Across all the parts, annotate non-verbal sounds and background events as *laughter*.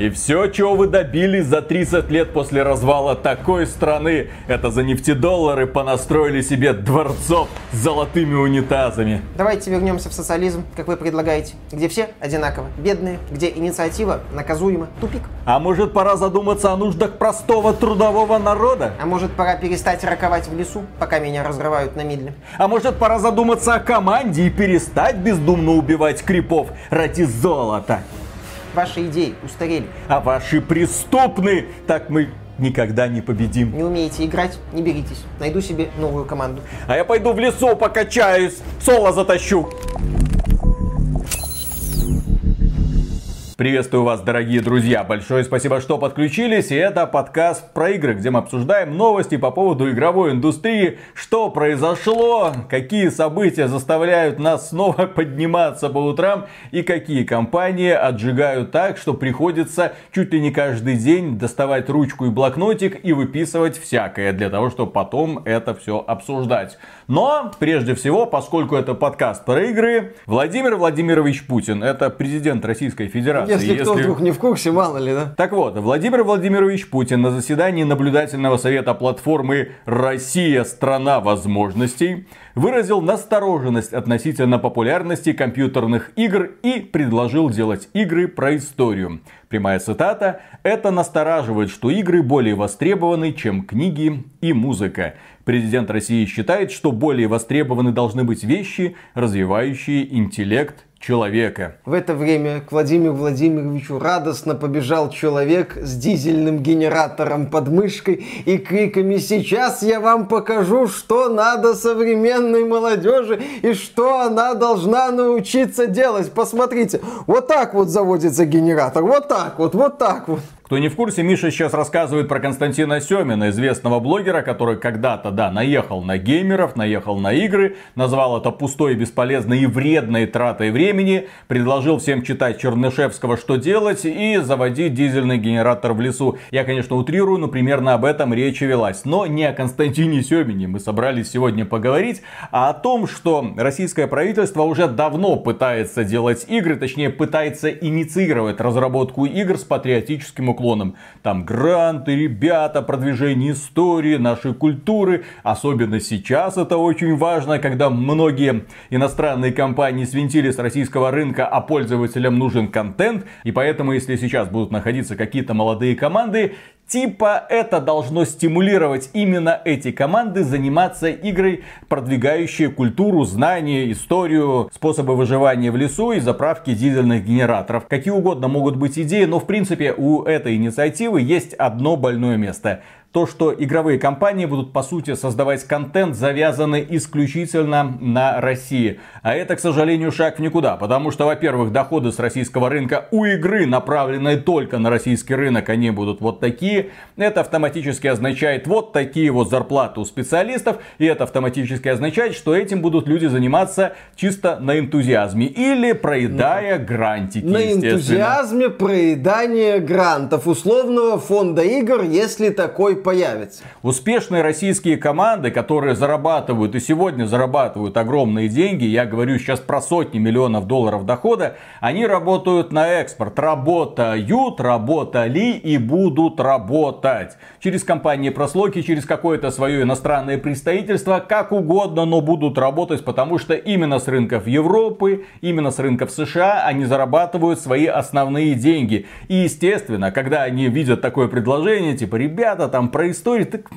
И все, чего вы добились за 30 лет после развала такой страны, это за нефтедоллары понастроили себе дворцов с золотыми унитазами. Давайте вернемся в социализм, как вы предлагаете, где все одинаково бедные, где инициатива наказуема, тупик. А может пора задуматься о нуждах простого трудового народа? А может пора перестать раковать в лесу, пока меня разрывают на мидле? А может пора задуматься о команде и перестать бездумно убивать крипов ради золота? Ваши идеи устарели. А ваши преступны! Так мы никогда не победим. Не умеете играть, не беритесь. Найду себе новую команду. А я пойду в лесу покачаюсь, соло затащу. Приветствую вас, дорогие друзья. Большое спасибо, что подключились. И это подкаст про игры, где мы обсуждаем новости по поводу игровой индустрии, что произошло, какие события заставляют нас снова *laughs* подниматься по утрам и какие компании отжигают так, что приходится чуть ли не каждый день доставать ручку и блокнотик и выписывать всякое для того, чтобы потом это все обсуждать. Но, прежде всего, поскольку это подкаст про игры, Владимир Владимирович Путин, это президент Российской Федерации, если, если кто вдруг не в курсе, мало ли, да? Так вот, Владимир Владимирович Путин на заседании наблюдательного совета платформы «Россия – страна возможностей» выразил настороженность относительно популярности компьютерных игр и предложил делать игры про историю. Прямая цитата «Это настораживает, что игры более востребованы, чем книги и музыка. Президент России считает, что более востребованы должны быть вещи, развивающие интеллект человека. В это время к Владимиру Владимировичу радостно побежал человек с дизельным генератором под мышкой и криками «Сейчас я вам покажу, что надо современной молодежи и что она должна научиться делать. Посмотрите, вот так вот заводится генератор, вот так вот, вот так вот». Кто не в курсе, Миша сейчас рассказывает про Константина Семина, известного блогера, который когда-то, да, наехал на геймеров, наехал на игры, назвал это пустой, бесполезной и вредной тратой времени, предложил всем читать Чернышевского, что делать, и заводить дизельный генератор в лесу. Я, конечно, утрирую, но примерно об этом речь велась. Но не о Константине Семине мы собрались сегодня поговорить, а о том, что российское правительство уже давно пытается делать игры, точнее пытается инициировать разработку игр с патриотическим уклоном уклоном. Там гранты, ребята, продвижение истории, нашей культуры. Особенно сейчас это очень важно, когда многие иностранные компании свинтили с российского рынка, а пользователям нужен контент. И поэтому, если сейчас будут находиться какие-то молодые команды, Типа это должно стимулировать именно эти команды заниматься игрой, продвигающей культуру, знания, историю, способы выживания в лесу и заправки дизельных генераторов. Какие угодно могут быть идеи, но в принципе у этой инициативы есть одно больное место то, что игровые компании будут по сути создавать контент, завязанный исключительно на России. А это, к сожалению, шаг в никуда, потому что, во-первых, доходы с российского рынка у игры, направленные только на российский рынок, они будут вот такие. Это автоматически означает вот такие вот зарплаты у специалистов, и это автоматически означает, что этим будут люди заниматься чисто на энтузиазме или проедая ну, грантики, На энтузиазме проедания грантов условного фонда игр, если такой появится. Успешные российские команды, которые зарабатывают и сегодня зарабатывают огромные деньги, я говорю сейчас про сотни миллионов долларов дохода, они работают на экспорт, работают, работали и будут работать. Через компании прослойки, через какое-то свое иностранное представительство, как угодно, но будут работать, потому что именно с рынков Европы, именно с рынков США они зарабатывают свои основные деньги. И естественно, когда они видят такое предложение, типа, ребята, там про историю. Так...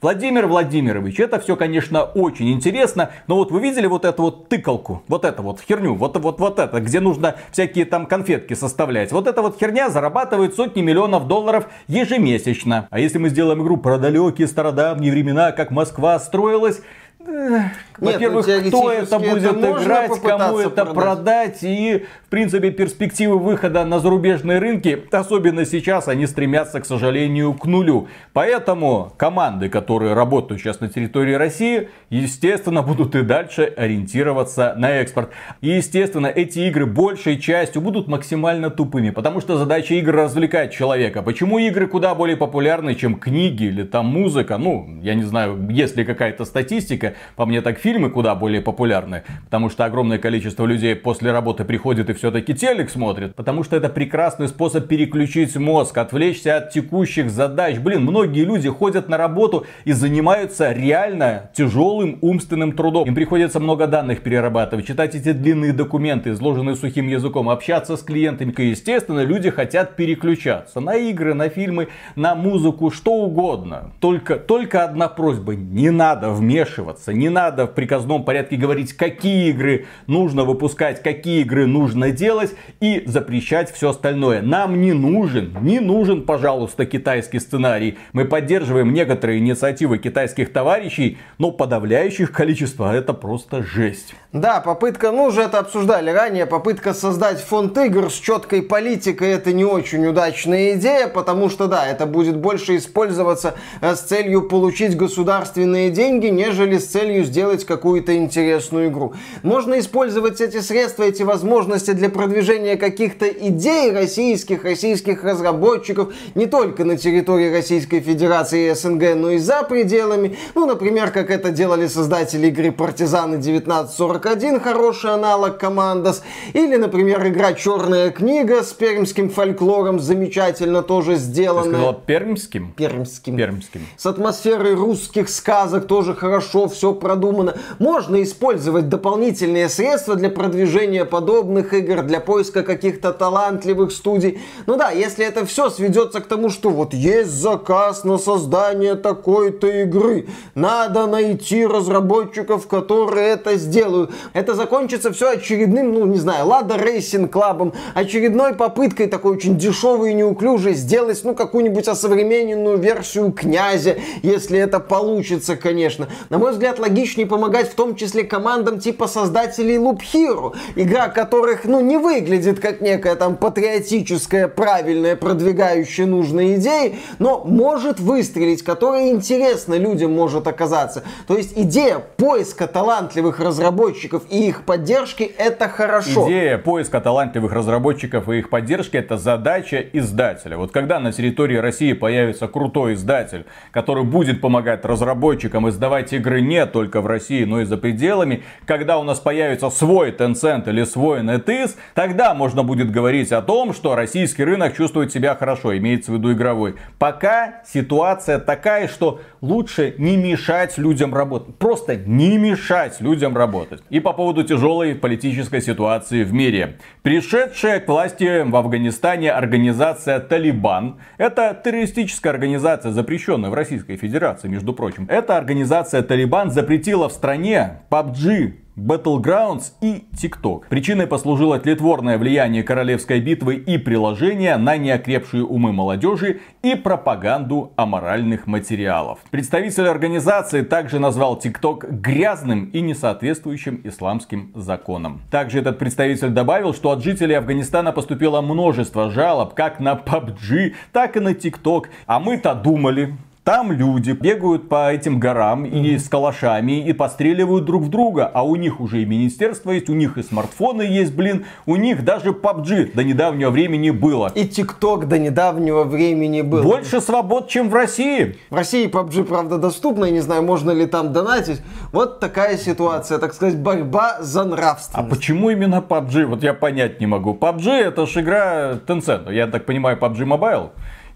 Владимир Владимирович, это все, конечно, очень интересно, но вот вы видели вот эту вот тыкалку, вот эту вот херню, вот, вот, вот это, где нужно всякие там конфетки составлять. Вот эта вот херня зарабатывает сотни миллионов долларов ежемесячно. А если мы сделаем игру про далекие стародавние времена, как Москва строилась, во-первых, ну, кто это будет это играть, кому это продать. продать. И, в принципе, перспективы выхода на зарубежные рынки, особенно сейчас, они стремятся, к сожалению, к нулю. Поэтому команды, которые работают сейчас на территории России, естественно, будут и дальше ориентироваться на экспорт. И, естественно, эти игры большей частью будут максимально тупыми, потому что задача игр развлекать человека. Почему игры куда более популярны, чем книги или там музыка? Ну, я не знаю, есть ли какая-то статистика, Хотя, по мне, так фильмы куда более популярны. Потому что огромное количество людей после работы приходит и все-таки телек смотрит. Потому что это прекрасный способ переключить мозг, отвлечься от текущих задач. Блин, многие люди ходят на работу и занимаются реально тяжелым умственным трудом. Им приходится много данных перерабатывать, читать эти длинные документы, изложенные сухим языком, общаться с клиентами. И, естественно, люди хотят переключаться на игры, на фильмы, на музыку, что угодно. Только, только одна просьба. Не надо вмешиваться, не надо в приказном порядке говорить, какие игры нужно выпускать, какие игры нужно делать и запрещать все остальное. Нам не нужен, не нужен, пожалуйста, китайский сценарий. Мы поддерживаем некоторые инициативы китайских товарищей, но подавляющих количество это просто жесть. Да, попытка, ну уже это обсуждали ранее, попытка создать фонд игр с четкой политикой это не очень удачная идея, потому что да, это будет больше использоваться э, с целью получить государственные деньги, нежели с целью сделать какую-то интересную игру. Можно использовать эти средства, эти возможности для продвижения каких-то идей российских, российских разработчиков, не только на территории Российской Федерации и СНГ, но и за пределами. Ну, например, как это делали создатели игры Партизаны 1941, хороший аналог Командос. Или, например, игра Черная книга с пермским фольклором, замечательно тоже сделанная. Ты сказала пермским? Пермским. Пермским. С атмосферой русских сказок тоже хорошо все продумано. Можно использовать дополнительные средства для продвижения подобных игр, для поиска каких-то талантливых студий. Ну да, если это все сведется к тому, что вот есть заказ на создание такой-то игры, надо найти разработчиков, которые это сделают. Это закончится все очередным, ну не знаю, Lada Racing Club ом, очередной попыткой такой очень дешевой и неуклюжей сделать, ну, какую-нибудь осовремененную версию князя, если это получится, конечно. На мой взгляд, логичнее помогать в том числе командам типа создателей Loop Hero, игра которых, ну, не выглядит как некая там патриотическая, правильная, продвигающая нужные идеи, но может выстрелить, которая интересна людям может оказаться. То есть идея поиска талантливых разработчиков и их поддержки это хорошо. Идея поиска талантливых разработчиков и их поддержки это задача издателя. Вот когда на территории России появится крутой издатель, который будет помогать разработчикам издавать игры не только в России, но и за пределами, когда у нас появится свой Tencent или свой NetEase, тогда можно будет говорить о том, что российский рынок чувствует себя хорошо, имеется в виду игровой. Пока ситуация такая, что лучше не мешать людям работать. Просто не мешать людям работать. И по поводу тяжелой политической ситуации в мире. Пришедшая к власти в Афганистане организация Талибан. Это террористическая организация, запрещенная в Российской Федерации, между прочим. Эта организация Талибан запретила в стране PUBG, Battlegrounds и TikTok. Причиной послужило тлетворное влияние королевской битвы и приложения на неокрепшие умы молодежи и пропаганду аморальных материалов. Представитель организации также назвал TikTok грязным и несоответствующим исламским законам. Также этот представитель добавил, что от жителей Афганистана поступило множество жалоб как на PUBG, так и на TikTok. А мы-то думали, там люди бегают по этим горам и с калашами и постреливают друг в друга. А у них уже и министерство есть, у них и смартфоны есть, блин. У них даже PUBG до недавнего времени было. И ТикТок до недавнего времени был. Больше свобод, чем в России. В России PUBG, правда, доступна. Я не знаю, можно ли там донатить. Вот такая ситуация, так сказать, борьба за нравственность. А почему именно PUBG? Вот я понять не могу. PUBG это же игра Tencent. Я так понимаю, PUBG Mobile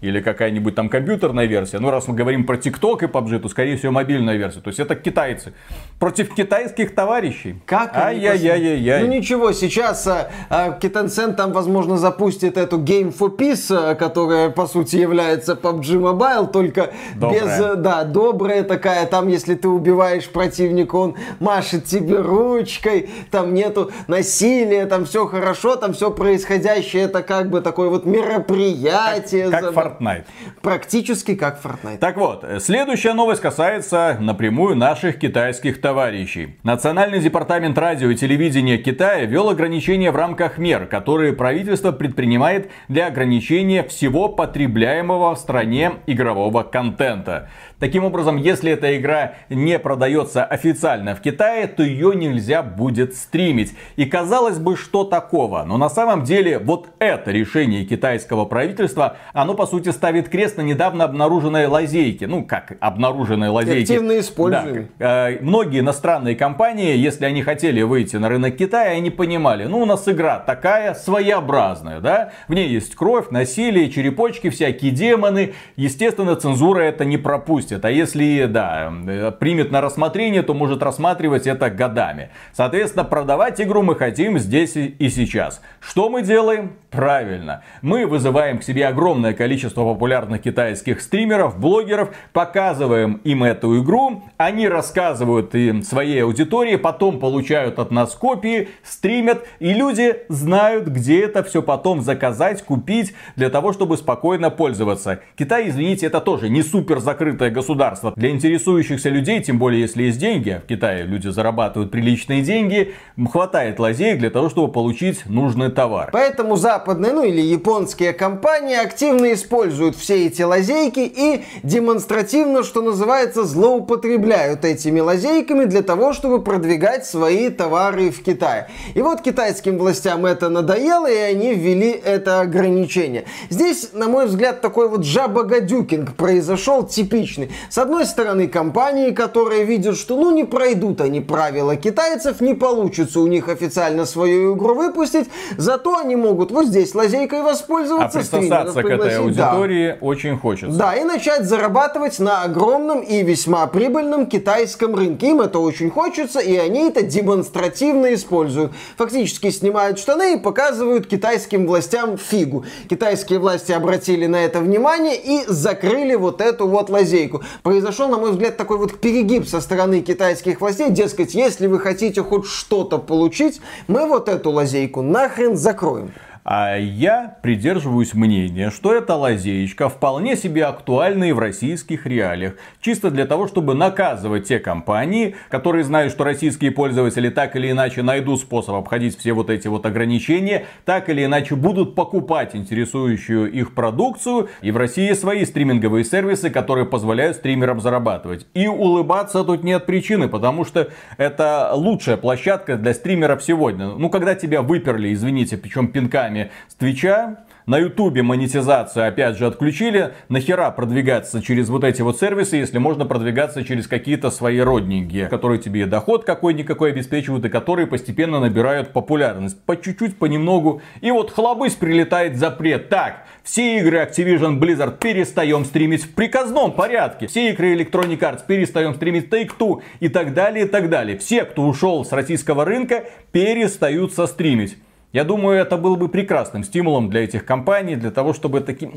или какая-нибудь там компьютерная версия. Ну, раз мы говорим про TikTok и PUBG, то, скорее всего, мобильная версия. То есть это китайцы. Против китайских товарищей. Как Ай-яй-яй-яй. Ну ничего, сейчас а, а, Tencent там, возможно, запустит эту Game for Peace, а, которая, по сути, является PUBG Mobile, только добрая. без... Э, да, добрая такая. Там, если ты убиваешь противника, он машет тебе ручкой, там нету насилия, там все хорошо, там все происходящее, это как бы такое вот мероприятие. Как, как Fortnite. Практически как Fortnite. Так вот, следующая новость касается напрямую наших китайских товарищей. Национальный департамент радио и телевидения Китая ввел ограничения в рамках мер, которые правительство предпринимает для ограничения всего потребляемого в стране игрового контента. Таким образом, если эта игра не продается официально в Китае, то ее нельзя будет стримить. И казалось бы, что такого? Но на самом деле вот это решение китайского правительства, оно по сути ставит крест на недавно обнаруженной лазейке. Ну, как обнаруженной лазейке. Активно используем. Да, э, многие иностранные компании, если они хотели выйти на рынок Китая, они понимали, ну, у нас игра такая своеобразная, да, в ней есть кровь, насилие, черепочки, всякие демоны. Естественно, цензура это не пропустит. А если, да, э, примет на рассмотрение, то может рассматривать это годами. Соответственно, продавать игру мы хотим здесь и сейчас. Что мы делаем? Правильно. Мы вызываем к себе огромное количество популярных китайских стримеров, блогеров, показываем им эту игру, они рассказывают им своей аудитории, потом получают от нас копии, стримят, и люди знают, где это все потом заказать, купить, для того, чтобы спокойно пользоваться. Китай, извините, это тоже не супер закрытое государство. Для интересующихся людей, тем более если есть деньги, а в Китае люди зарабатывают приличные деньги, хватает лазеек для того, чтобы получить нужный товар. Поэтому западные, ну или японские компании активно используют все эти лазейки и демонстративно, что называется, злоупотребляют этими лазейками для того, чтобы продвигать свои товары в Китае. И вот китайским властям это надоело, и они ввели это ограничение. Здесь, на мой взгляд, такой вот жабогодюкинг произошел типичный. С одной стороны, компании, которые видят, что ну не пройдут они правила китайцев, не получится у них официально свою игру выпустить, зато они могут вот здесь лазейкой воспользоваться. А присосаться к этой аудитории да. очень хочется. Да, и начать зарабатывать на огромном и весьма прибыльном китайском рынке. Им это очень хочется, и они это демонстративно используют. Фактически снимают штаны и показывают китайским властям фигу. Китайские власти обратили на это внимание и закрыли вот эту вот лазейку. Произошел, на мой взгляд, такой вот перегиб со стороны китайских властей. Дескать, если вы хотите хоть что-то получить, мы вот эту лазейку нахрен закроем. А я придерживаюсь мнения, что эта лазеечка вполне себе актуальна и в российских реалиях. Чисто для того, чтобы наказывать те компании, которые знают, что российские пользователи так или иначе найдут способ обходить все вот эти вот ограничения, так или иначе будут покупать интересующую их продукцию. И в России свои стриминговые сервисы, которые позволяют стримерам зарабатывать. И улыбаться тут нет причины, потому что это лучшая площадка для стримеров сегодня. Ну, когда тебя выперли, извините, причем пинками деньгами с Твича. На Ютубе монетизацию опять же отключили. Нахера продвигаться через вот эти вот сервисы, если можно продвигаться через какие-то свои родненькие, которые тебе доход какой-никакой обеспечивают и которые постепенно набирают популярность. По чуть-чуть, понемногу. И вот хлобысь прилетает запрет. Так, все игры Activision Blizzard перестаем стримить в приказном порядке. Все игры Electronic Arts перестаем стримить Take-Two и так далее, и так далее. Все, кто ушел с российского рынка, перестают со стримить. Я думаю, это был бы прекрасным стимулом для этих компаний, для того, чтобы таким...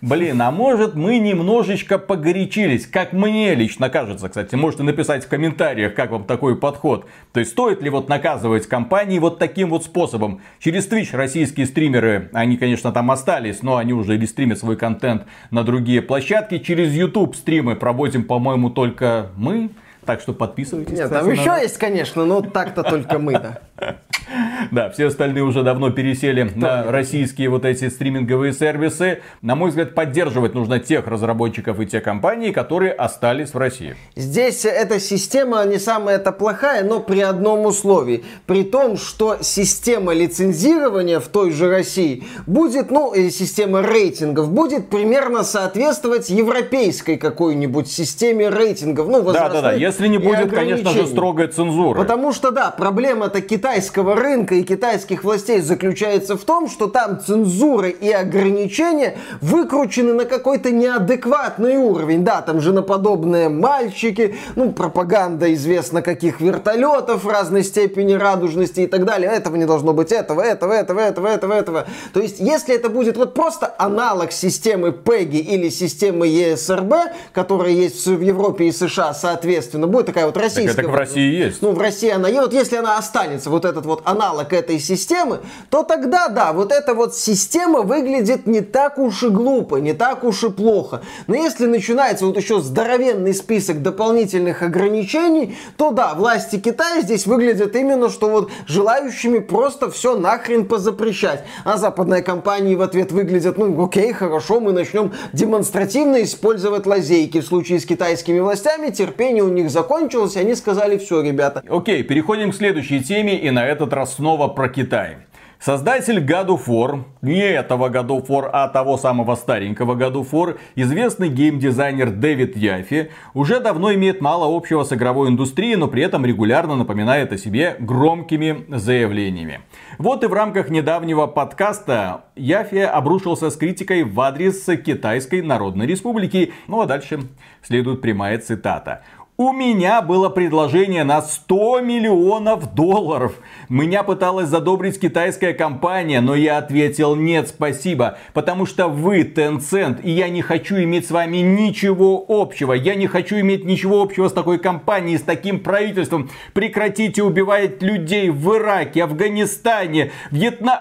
Блин, а может мы немножечко погорячились, как мне лично кажется, кстати, можете написать в комментариях, как вам такой подход. То есть стоит ли вот наказывать компании вот таким вот способом. Через Twitch российские стримеры, они конечно там остались, но они уже или стримят свой контент на другие площадки. Через YouTube стримы проводим, по-моему, только мы. Так что подписывайтесь. Нет, там еще есть, конечно, но так-то только мы, да. Да, все остальные уже давно пересели на российские вот эти стриминговые сервисы. На мой взгляд, поддерживать нужно тех разработчиков и те компании, которые остались в России. Здесь эта система не самая-то плохая, но при одном условии. При том, что система лицензирования в той же России будет, ну, система рейтингов будет примерно соответствовать европейской какой-нибудь системе рейтингов. Ну, да, да, да, если не будет, конечно же, строгой цензуры. Потому что, да, проблема-то китайского рынка и китайских властей заключается в том, что там цензуры и ограничения выкручены на какой-то неадекватный уровень. Да, там женоподобные мальчики, ну, пропаганда известно каких вертолетов разной степени радужности и так далее. Этого не должно быть, этого, этого, этого, этого, этого, этого. То есть, если это будет вот просто аналог системы PEGI или системы ESRB, которая есть в Европе и США, соответственно, будет такая вот российская. Так это в России есть. Ну, в России она есть. Вот если она останется, вот этот вот аналог этой системы, то тогда, да, вот эта вот система выглядит не так уж и глупо, не так уж и плохо. Но если начинается вот еще здоровенный список дополнительных ограничений, то да, власти Китая здесь выглядят именно, что вот желающими просто все нахрен позапрещать. А западные компании в ответ выглядят, ну окей, хорошо, мы начнем демонстративно использовать лазейки. В случае с китайскими властями терпение у них закончилось, они сказали, все, ребята. Окей, переходим к следующей теме, и на этот раз снова про Китай. Создатель God of War, не этого God of War, а того самого старенького God of War, известный геймдизайнер Дэвид Яфи, уже давно имеет мало общего с игровой индустрией, но при этом регулярно напоминает о себе громкими заявлениями. Вот и в рамках недавнего подкаста Яфи обрушился с критикой в адрес Китайской Народной Республики. Ну а дальше следует прямая цитата. У меня было предложение на 100 миллионов долларов. Меня пыталась задобрить китайская компания, но я ответил нет, спасибо. Потому что вы Tencent, и я не хочу иметь с вами ничего общего. Я не хочу иметь ничего общего с такой компанией, с таким правительством. Прекратите убивать людей в Ираке, Афганистане, Вьетнаме.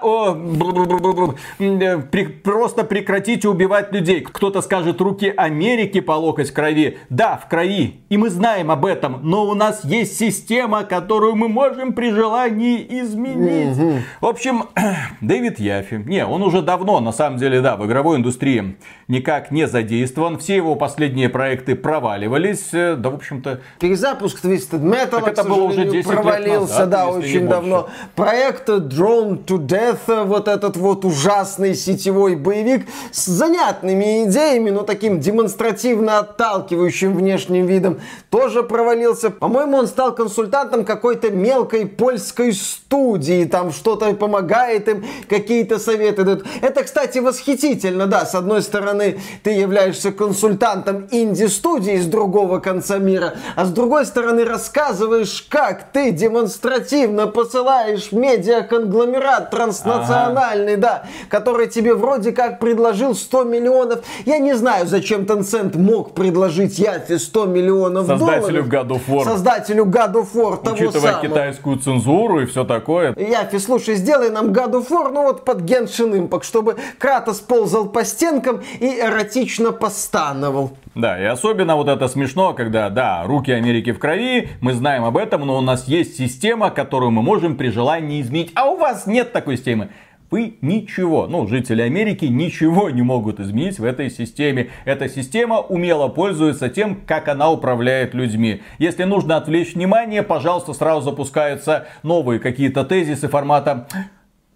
Просто прекратите убивать людей. Кто-то скажет руки Америки по локоть крови. Да, в крови. И мы знаем, знаем об этом, но у нас есть система, которую мы можем при желании изменить. Угу. В общем, *clears throat* Дэвид Яфи, не, он уже давно, на самом деле, да, в игровой индустрии никак не задействован. Все его последние проекты проваливались, э, да, в общем-то... Перезапуск Twisted Metal, это было уже 10 провалился, назад, да, очень давно. Проект Drone to Death, вот этот вот ужасный сетевой боевик с занятными идеями, но таким демонстративно отталкивающим внешним видом тоже провалился. По-моему, он стал консультантом какой-то мелкой польской студии, там что-то помогает им, какие-то советы дают. Это, кстати, восхитительно, да, с одной стороны, ты являешься консультантом инди-студии с другого конца мира, а с другой стороны, рассказываешь, как ты демонстративно посылаешь медиаконгломерат транснациональный, ага. да, который тебе вроде как предложил 100 миллионов. Я не знаю, зачем Tencent мог предложить Яфи 100 миллионов Создателю God of War. Создателю God of War того Учитывая самого. китайскую цензуру и все такое. Яфи, слушай, сделай нам God of War, ну вот под Genshin Impact, чтобы Кратос ползал по стенкам и эротично постановал. Да, и особенно вот это смешно, когда, да, руки Америки в крови, мы знаем об этом, но у нас есть система, которую мы можем при желании изменить, а у вас нет такой системы вы ничего, ну, жители Америки ничего не могут изменить в этой системе. Эта система умело пользуется тем, как она управляет людьми. Если нужно отвлечь внимание, пожалуйста, сразу запускаются новые какие-то тезисы формата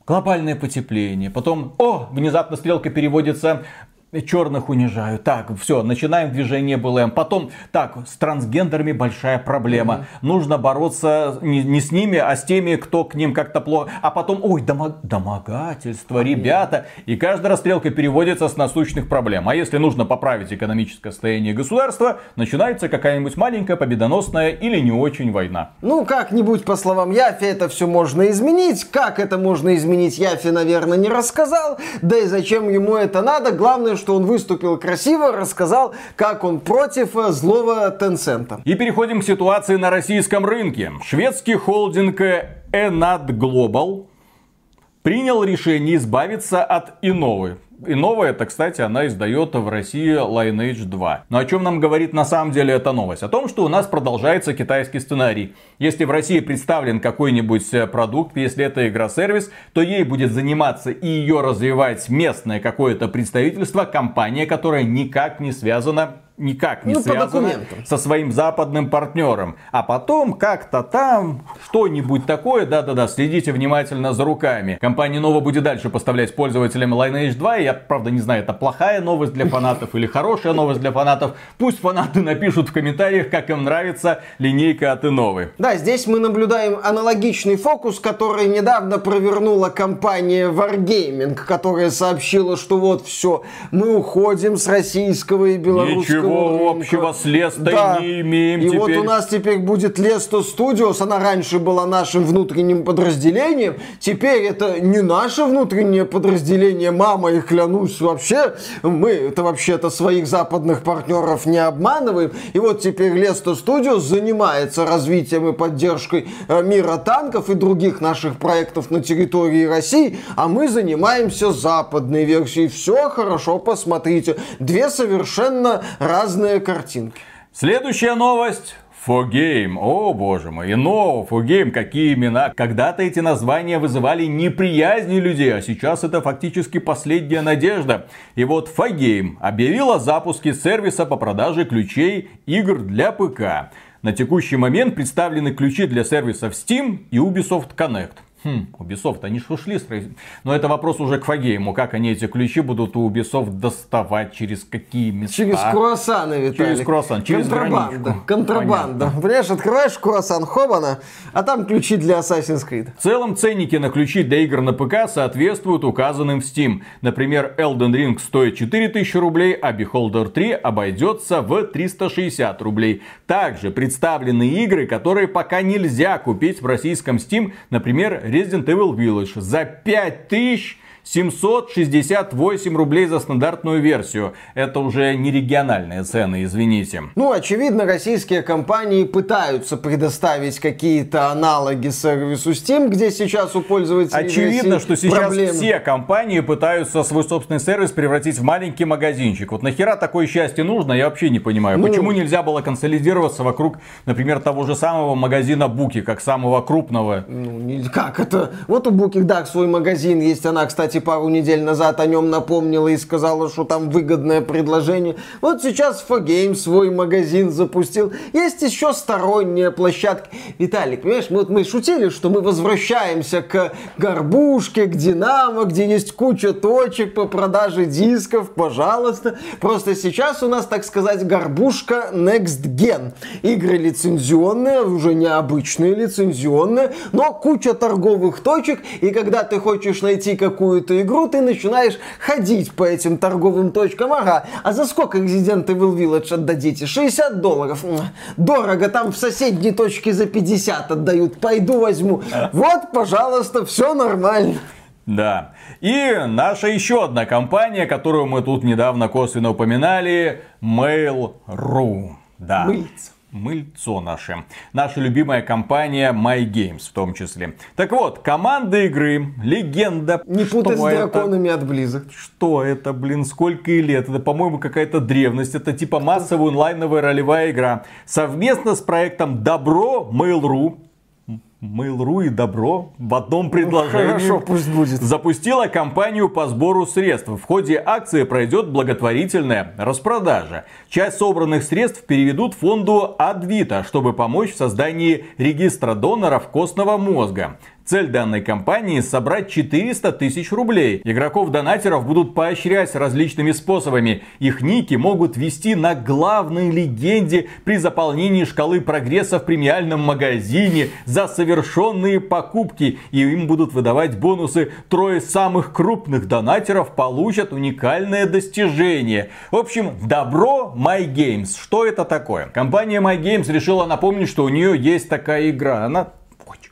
глобальное потепление. Потом, о, внезапно стрелка переводится черных унижают. Так, все, начинаем движение БЛМ. Потом, так, с трансгендерами большая проблема. Mm-hmm. Нужно бороться не, не с ними, а с теми, кто к ним как-то плохо. А потом, ой, домо, домогательство, mm-hmm. ребята. И каждая расстрелка переводится с насущных проблем. А если нужно поправить экономическое состояние государства, начинается какая-нибудь маленькая победоносная или не очень война. Ну, как-нибудь, по словам Яфи, это все можно изменить. Как это можно изменить, Яфи, наверное, не рассказал. Да и зачем ему это надо? Главное, что что он выступил красиво, рассказал, как он против э, злого Tencent. И переходим к ситуации на российском рынке. Шведский холдинг Enad Global принял решение избавиться от Иновы. И новая, это, кстати, она издает в России Lineage 2. Но о чем нам говорит на самом деле эта новость? О том, что у нас продолжается китайский сценарий. Если в России представлен какой-нибудь э, продукт, если это игра-сервис, то ей будет заниматься и ее развивать местное какое-то представительство, компания, которая никак не связана никак не ну, связано со своим западным партнером. А потом как-то там что-нибудь такое, да-да-да, следите внимательно за руками. Компания Nova будет дальше поставлять пользователям Lineage 2. Я, правда, не знаю, это плохая новость для фанатов или хорошая новость для фанатов. Пусть фанаты напишут в комментариях, как им нравится линейка от Иновы. Да, здесь мы наблюдаем аналогичный фокус, который недавно провернула компания Wargaming, которая сообщила, что вот все, мы уходим с российского и белорусского Ничего общего с Лестой да. не имеем И теперь. вот у нас теперь будет Лесто Studios, она раньше была нашим внутренним подразделением, теперь это не наше внутреннее подразделение, мама, и клянусь вообще, мы это вообще-то своих западных партнеров не обманываем, и вот теперь Лесто Studios занимается развитием и поддержкой э, мира танков и других наших проектов на территории России, а мы занимаемся западной версией. Все хорошо, посмотрите. Две совершенно разные картинки. Следующая новость. Фогейм, о боже мой, и но Фогейм, какие имена. Когда-то эти названия вызывали неприязни людей, а сейчас это фактически последняя надежда. И вот Фогейм объявил о запуске сервиса по продаже ключей игр для ПК. На текущий момент представлены ключи для сервисов Steam и Ubisoft Connect. Хм, Ubisoft, они же ушли с Но это вопрос уже к Фагейму, как они эти ключи будут у Ubisoft доставать, через какие места. Через круассаны, Виталик. Через круассан, через Контрабанда. границу. Контрабанда. Понятно. Понимаешь, открываешь круассан Хобана, а там ключи для Assassin's Creed. В целом ценники на ключи для игр на ПК соответствуют указанным в Steam. Например, Elden Ring стоит 4000 рублей, а Beholder 3 обойдется в 360 рублей. Также представлены игры, которые пока нельзя купить в российском Steam, например, Resident Evil Village за 5000 768 рублей за стандартную версию. Это уже не региональные цены, извините. Ну, очевидно, российские компании пытаются предоставить какие-то аналоги сервису Steam, где сейчас у пользователей Очевидно, что сейчас проблемы. все компании пытаются свой собственный сервис превратить в маленький магазинчик. Вот нахера такое счастье нужно, я вообще не понимаю. Ну, Почему нельзя было консолидироваться вокруг, например, того же самого магазина Буки, как самого крупного? Ну, как это? Вот у Booking Dark свой магазин есть. Она, кстати, пару недель назад о нем напомнила и сказала, что там выгодное предложение. Вот сейчас Фогейм свой магазин запустил. Есть еще сторонние площадки. Виталик, понимаешь, мы, вот мы шутили, что мы возвращаемся к горбушке, к Динамо, где есть куча точек по продаже дисков. Пожалуйста. Просто сейчас у нас, так сказать, горбушка Next Gen. Игры лицензионные, уже необычные лицензионные, но куча торговых точек, и когда ты хочешь найти какую-то игру, ты начинаешь ходить по этим торговым точкам. Ага, а за сколько Resident Evil Village отдадите? 60 долларов. Дорого, там в соседней точке за 50 отдают. Пойду возьму. Вот, пожалуйста, все нормально. Да. И наша еще одна компания, которую мы тут недавно косвенно упоминали, Mail.ru. Да. Мыльце. Мыльцо наше. Наша любимая компания MyGames в том числе. Так вот, команда игры, легенда. Не путать с Что это? драконами от Blizzard. Что это, блин, сколько и лет? Это, по-моему, какая-то древность. Это типа массовая онлайновая ролевая игра. Совместно с проектом Добро Mail.ru Mail.ru и Добро в одном предложении. Хорошо, пусть будет. Запустила кампанию по сбору средств. В ходе акции пройдет благотворительная распродажа. Часть собранных средств переведут фонду Адвита, чтобы помочь в создании регистра доноров костного мозга. Цель данной кампании – собрать 400 тысяч рублей. Игроков-донатеров будут поощрять различными способами. Их ники могут вести на главной легенде при заполнении шкалы прогресса в премиальном магазине за совершенные покупки. И им будут выдавать бонусы. Трое самых крупных донатеров получат уникальное достижение. В общем, добро MyGames. Что это такое? Компания MyGames решила напомнить, что у нее есть такая игра. Она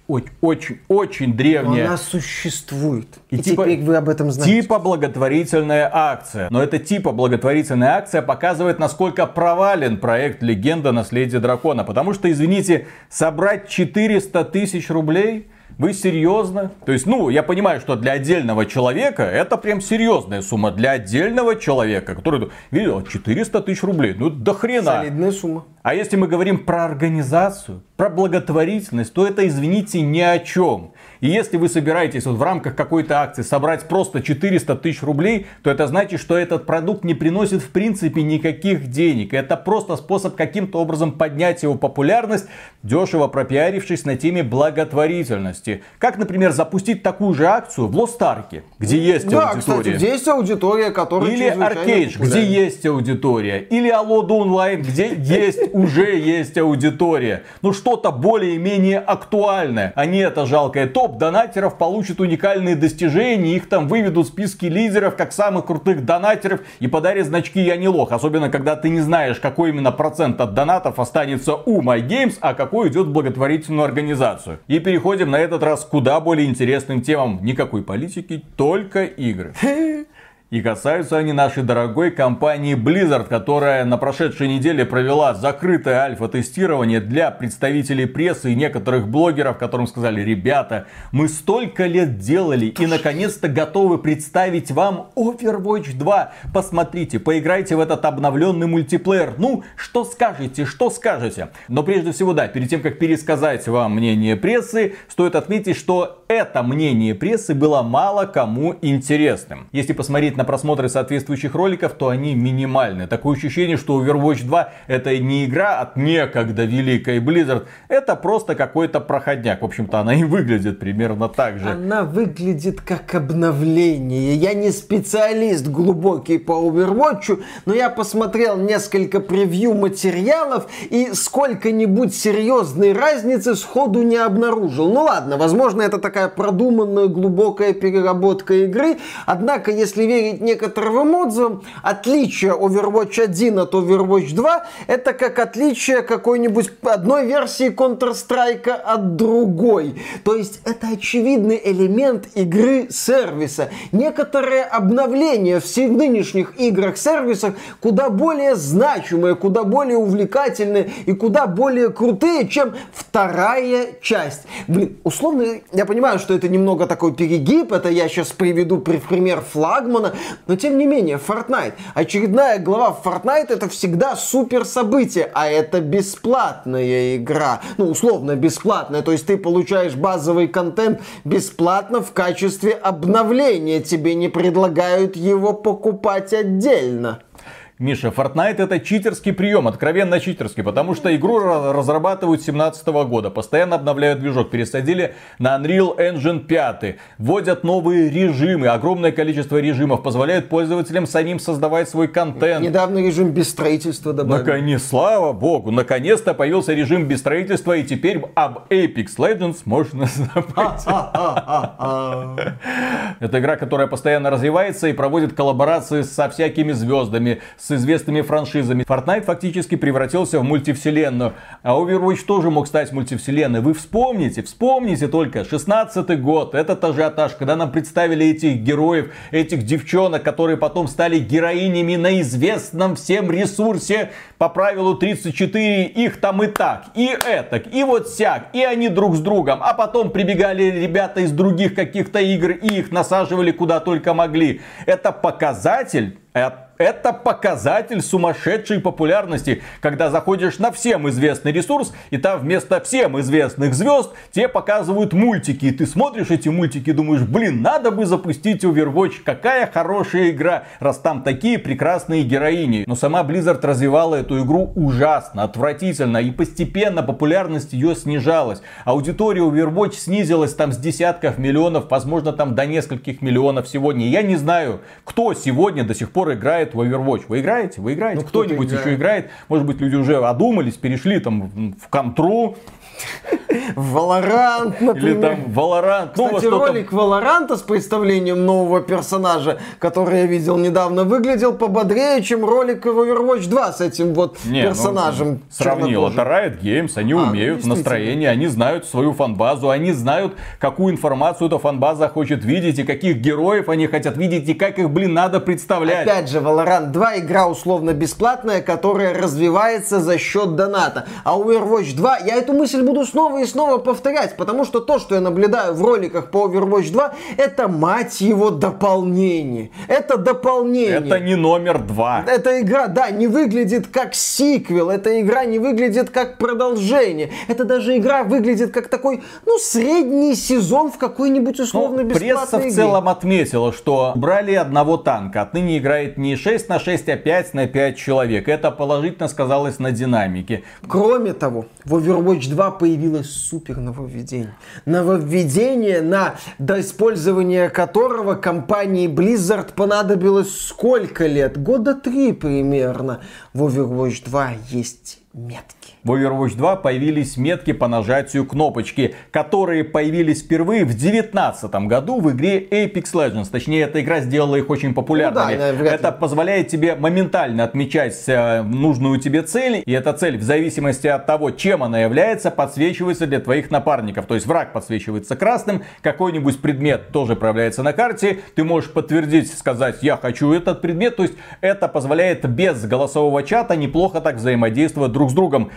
очень, очень, очень Но древняя. она существует. И И, типа- теперь вы об этом знаете. Типа благотворительная акция. Но эта типа благотворительная акция показывает, насколько провален проект Легенда Наследие Дракона. Потому что, извините, собрать 400 тысяч рублей... Вы серьезно? То есть, ну, я понимаю, что для отдельного человека это прям серьезная сумма. Для отдельного человека, который видел 400 тысяч рублей, ну до хрена. Солидная сумма. А если мы говорим про организацию, про благотворительность, то это, извините, ни о чем. И если вы собираетесь вот в рамках какой-то акции собрать просто 400 тысяч рублей, то это значит, что этот продукт не приносит в принципе никаких денег. Это просто способ каким-то образом поднять его популярность, дешево пропиарившись на теме благотворительности. Как, например, запустить такую же акцию в Лостарке, где есть Да, аудитория. кстати, где есть аудитория, которая Или Аркейдж, где есть аудитория. Или Алода онлайн, где есть, уже есть аудитория. Ну что-то более-менее актуальное. А не это жалкое. Топ донатеров получат уникальные достижения. Их там выведут в списки лидеров, как самых крутых донатеров. И подарят значки «Я не лох». Особенно, когда ты не знаешь, какой именно процент от донатов останется у MyGames, а какой идет в благотворительную организацию. И переходим на этот раз куда более интересным темам. Никакой политики, только игры. *laughs* И касаются они нашей дорогой компании Blizzard, которая на прошедшей неделе провела закрытое альфа-тестирование для представителей прессы и некоторых блогеров, которым сказали, ребята, мы столько лет делали и наконец-то готовы представить вам Overwatch 2. Посмотрите, поиграйте в этот обновленный мультиплеер. Ну, что скажете, что скажете? Но прежде всего, да, перед тем, как пересказать вам мнение прессы, стоит отметить, что это мнение прессы было мало кому интересным. Если посмотреть на просмотры соответствующих роликов, то они минимальны. Такое ощущение, что Overwatch 2 это не игра от некогда великой Blizzard, это просто какой-то проходняк. В общем-то, она и выглядит примерно так же. Она выглядит как обновление. Я не специалист глубокий по Overwatch, но я посмотрел несколько превью материалов и сколько-нибудь серьезной разницы сходу не обнаружил. Ну ладно, возможно, это такая продуманная глубокая переработка игры. Однако, если верить некоторым отзывам, отличие Overwatch 1 от Overwatch 2 это как отличие какой-нибудь одной версии Counter-Strike от другой. То есть это очевидный элемент игры сервиса. Некоторые обновления в нынешних играх-сервисах куда более значимые, куда более увлекательные и куда более крутые, чем вторая часть. Блин, условно, я понимаю, что это немного такой перегиб, это я сейчас приведу пример флагмана, но тем не менее, Fortnite, очередная глава Fortnite это всегда супер событие, а это бесплатная игра. Ну, условно бесплатная, то есть ты получаешь базовый контент бесплатно в качестве обновления, тебе не предлагают его покупать отдельно. Миша, Fortnite это читерский прием, откровенно читерский, потому что игру разрабатывают 17 года, постоянно обновляют движок, пересадили на Unreal Engine 5, вводят новые режимы, огромное количество режимов, позволяют пользователям самим создавать свой контент. Недавно режим без строительства добавили. Наконец, слава богу, наконец-то появился режим без строительства, и теперь об Apex Legends можно забыть. *laughs* Это игра, которая постоянно развивается и проводит коллаборации со всякими звездами, с известными франшизами. Fortnite фактически превратился в мультивселенную. А Overwatch тоже мог стать мультивселенной. Вы вспомните, вспомните только 16 год, этот ажиотаж, когда нам представили этих героев, этих девчонок, которые потом стали героинями на известном всем ресурсе по правилу 34, их там и так, и этак, и вот сяк, и они друг с другом. А потом прибегали ребята из других каких-то игр и их насаживали куда только могли. Это показатель это показатель сумасшедшей популярности, когда заходишь на всем известный ресурс, и там вместо всем известных звезд тебе показывают мультики. И ты смотришь эти мультики и думаешь, блин, надо бы запустить Overwatch, какая хорошая игра, раз там такие прекрасные героини. Но сама Blizzard развивала эту игру ужасно, отвратительно, и постепенно популярность ее снижалась. Аудитория Overwatch снизилась там с десятков миллионов, возможно там до нескольких миллионов сегодня. Я не знаю, кто сегодня до сих пор играет играет в Overwatch. Вы играете? Вы играете? Ну, Кто-нибудь кто еще играет? Может быть, люди уже одумались, перешли там в контру, Валорант, например. Или там Валорант. Ну, Кстати, ну, ролик Валоранта с представлением нового персонажа, который я видел недавно, выглядел пободрее, чем ролик в Overwatch 2 с этим вот Не, ну, персонажем. Ну, сравнил. Это Riot Games, они а, умеют настроение, они знают свою фанбазу, они знают, какую информацию эта фанбаза хочет видеть, и каких героев они хотят видеть, и как их, блин, надо представлять. Опять же, Valorant 2 игра условно бесплатная, которая развивается за счет доната. А Overwatch 2, я эту мысль буду снова и снова повторять, потому что то, что я наблюдаю в роликах по Overwatch 2, это, мать его, дополнение. Это дополнение. Это не номер два. Эта игра, да, не выглядит как сиквел, эта игра не выглядит как продолжение. Это даже игра выглядит как такой, ну, средний сезон в какой-нибудь условно ну, бесплатной Пресса в целом отметила, что брали одного танка. Отныне играет не 6 на 6, а 5 на 5 человек. Это положительно сказалось на динамике. Кроме того, в Overwatch 2 появилось супер нововведение. Нововведение, на доиспользование которого компании Blizzard понадобилось сколько лет? Года три примерно. В Overwatch 2 есть метки. В Overwatch 2 появились метки по нажатию кнопочки, которые появились впервые в 2019 году в игре Apex Legends. Точнее, эта игра сделала их очень популярными. Ну, да, это позволяет тебе моментально отмечать э, нужную тебе цель, и эта цель в зависимости от того, чем она является, подсвечивается для твоих напарников. То есть враг подсвечивается красным, какой-нибудь предмет тоже проявляется на карте, ты можешь подтвердить, сказать, я хочу этот предмет. То есть это позволяет без голосового чата неплохо так взаимодействовать друг с другом.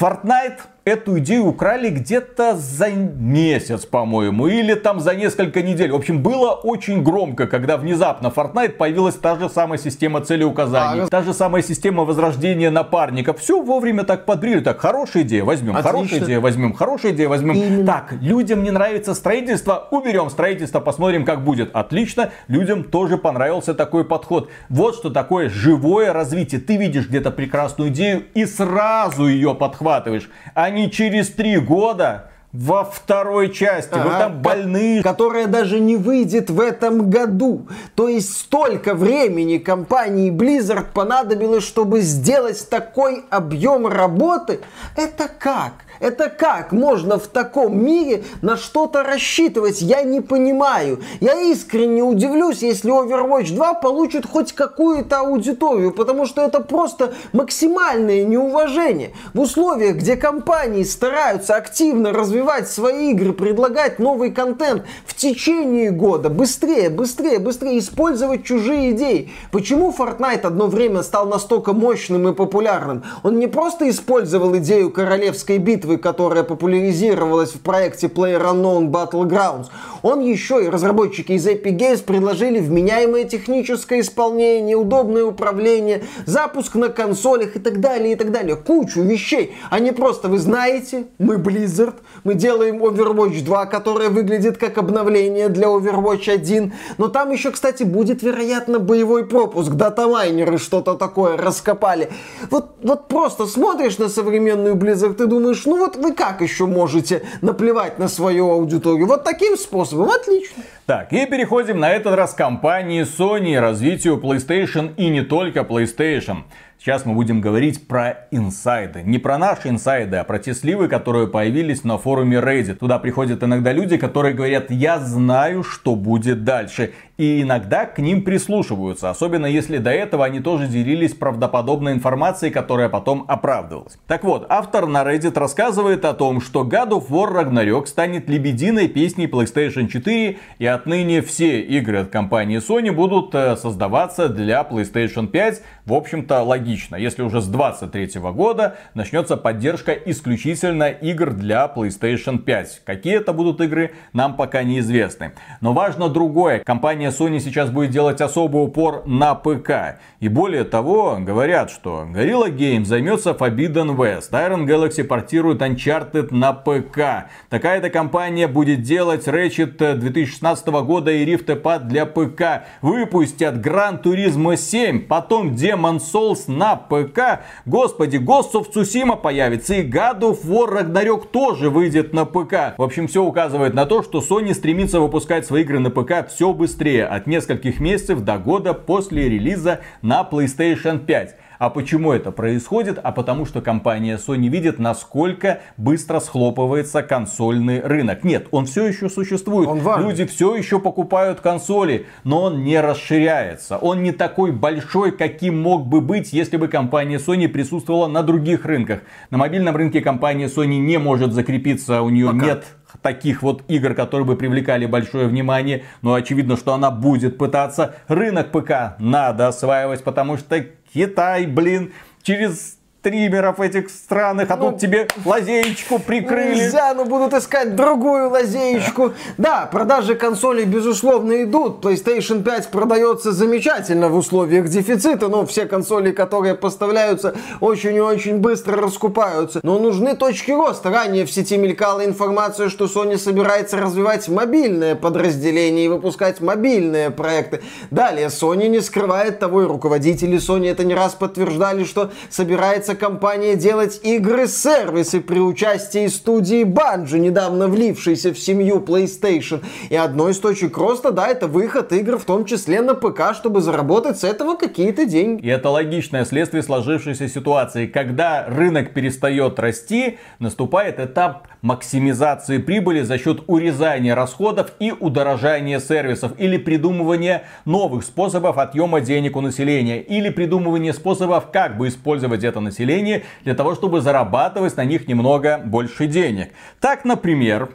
Fortnite эту идею украли где-то за месяц, по-моему, или там за несколько недель. В общем, было очень громко, когда внезапно в Fortnite появилась та же самая система целеуказаний, а, та же самая система возрождения напарников. Все вовремя так подбрили. Так, хорошая идея, возьмем, Отлично. хорошая идея, возьмем, хорошая идея, возьмем. Именно. Так, людям не нравится строительство, уберем строительство, посмотрим, как будет. Отлично, людям тоже понравился такой подход. Вот что такое живое развитие. Ты видишь где-то прекрасную идею и сразу ее подхватываешь, а не через три года во второй части. Ага, Вы там больные. Которая даже не выйдет в этом году. То есть столько времени компании Blizzard понадобилось, чтобы сделать такой объем работы. Это как? Это как можно в таком мире на что-то рассчитывать? Я не понимаю. Я искренне удивлюсь, если Overwatch 2 получит хоть какую-то аудиторию, потому что это просто максимальное неуважение. В условиях, где компании стараются активно развивать свои игры, предлагать новый контент в течение года, быстрее, быстрее, быстрее использовать чужие идеи. Почему Fortnite одно время стал настолько мощным и популярным? Он не просто использовал идею королевской битвы, которая популяризировалась в проекте PlayerUnknown Battlegrounds, он еще и разработчики из Epic Games предложили вменяемое техническое исполнение, удобное управление, запуск на консолях и так далее, и так далее. Кучу вещей. Не просто, вы знаете, мы Blizzard, мы делаем Overwatch 2, которая выглядит как обновление для Overwatch 1. Но там еще, кстати, будет, вероятно, боевой пропуск. Датамайнеры что-то такое раскопали. Вот, вот просто смотришь на современную Blizzard, ты думаешь, ну вот вы как еще можете наплевать на свою аудиторию? Вот таким способом, отлично. Так, и переходим на этот раз к компании Sony развитию PlayStation и не только PlayStation. Сейчас мы будем говорить про инсайды. Не про наши инсайды, а про те сливы, которые появились на форуме Reddit. Туда приходят иногда люди, которые говорят, я знаю, что будет дальше. И иногда к ним прислушиваются, особенно если до этого они тоже делились правдоподобной информацией, которая потом оправдывалась. Так вот, автор на Reddit рассказывает о том, что God of War Ragnarok станет лебединой песней PlayStation 4, и отныне все игры от компании Sony будут э, создаваться для PlayStation 5. В общем-то, логично если уже с 23 года начнется поддержка исключительно игр для PlayStation 5. Какие это будут игры, нам пока неизвестны. Но важно другое. Компания Sony сейчас будет делать особый упор на ПК. И более того, говорят, что Gorilla Games займется Forbidden West. Iron Galaxy портирует Uncharted на ПК. Такая-то компания будет делать Ratchet 2016 года и Rift Apart для ПК. Выпустят Gran Turismo 7, потом Demon Souls на ПК. Господи, Ghost of Tsushima появится и God of War Ragnarok тоже выйдет на ПК. В общем, все указывает на то, что Sony стремится выпускать свои игры на ПК все быстрее, от нескольких месяцев до года после релиза на PlayStation 5. А почему это происходит? А потому что компания Sony видит, насколько быстро схлопывается консольный рынок. Нет, он все еще существует. Он Люди все еще покупают консоли, но он не расширяется. Он не такой большой, каким мог бы быть, если бы компания Sony присутствовала на других рынках. На мобильном рынке компания Sony не может закрепиться, у нее Пока. нет таких вот игр, которые бы привлекали большое внимание, но очевидно, что она будет пытаться. Рынок ПК надо осваивать, потому что Китай, блин, через стримеров этих странных, а ну, тут тебе лазеечку прикрыли. Нельзя, но будут искать другую лазеечку. Да, продажи консолей, безусловно, идут. PlayStation 5 продается замечательно в условиях дефицита, но все консоли, которые поставляются, очень и очень быстро раскупаются. Но нужны точки роста. Ранее в сети мелькала информация, что Sony собирается развивать мобильное подразделение и выпускать мобильные проекты. Далее, Sony не скрывает того, и руководители Sony это не раз подтверждали, что собирается собирается компания делать игры-сервисы при участии студии Bungie, недавно влившейся в семью PlayStation. И одной из точек роста, да, это выход игр, в том числе на ПК, чтобы заработать с этого какие-то деньги. И это логичное следствие сложившейся ситуации. Когда рынок перестает расти, наступает этап максимизации прибыли за счет урезания расходов и удорожания сервисов или придумывания новых способов отъема денег у населения или придумывания способов, как бы использовать это население для того, чтобы зарабатывать на них немного больше денег. Так, например,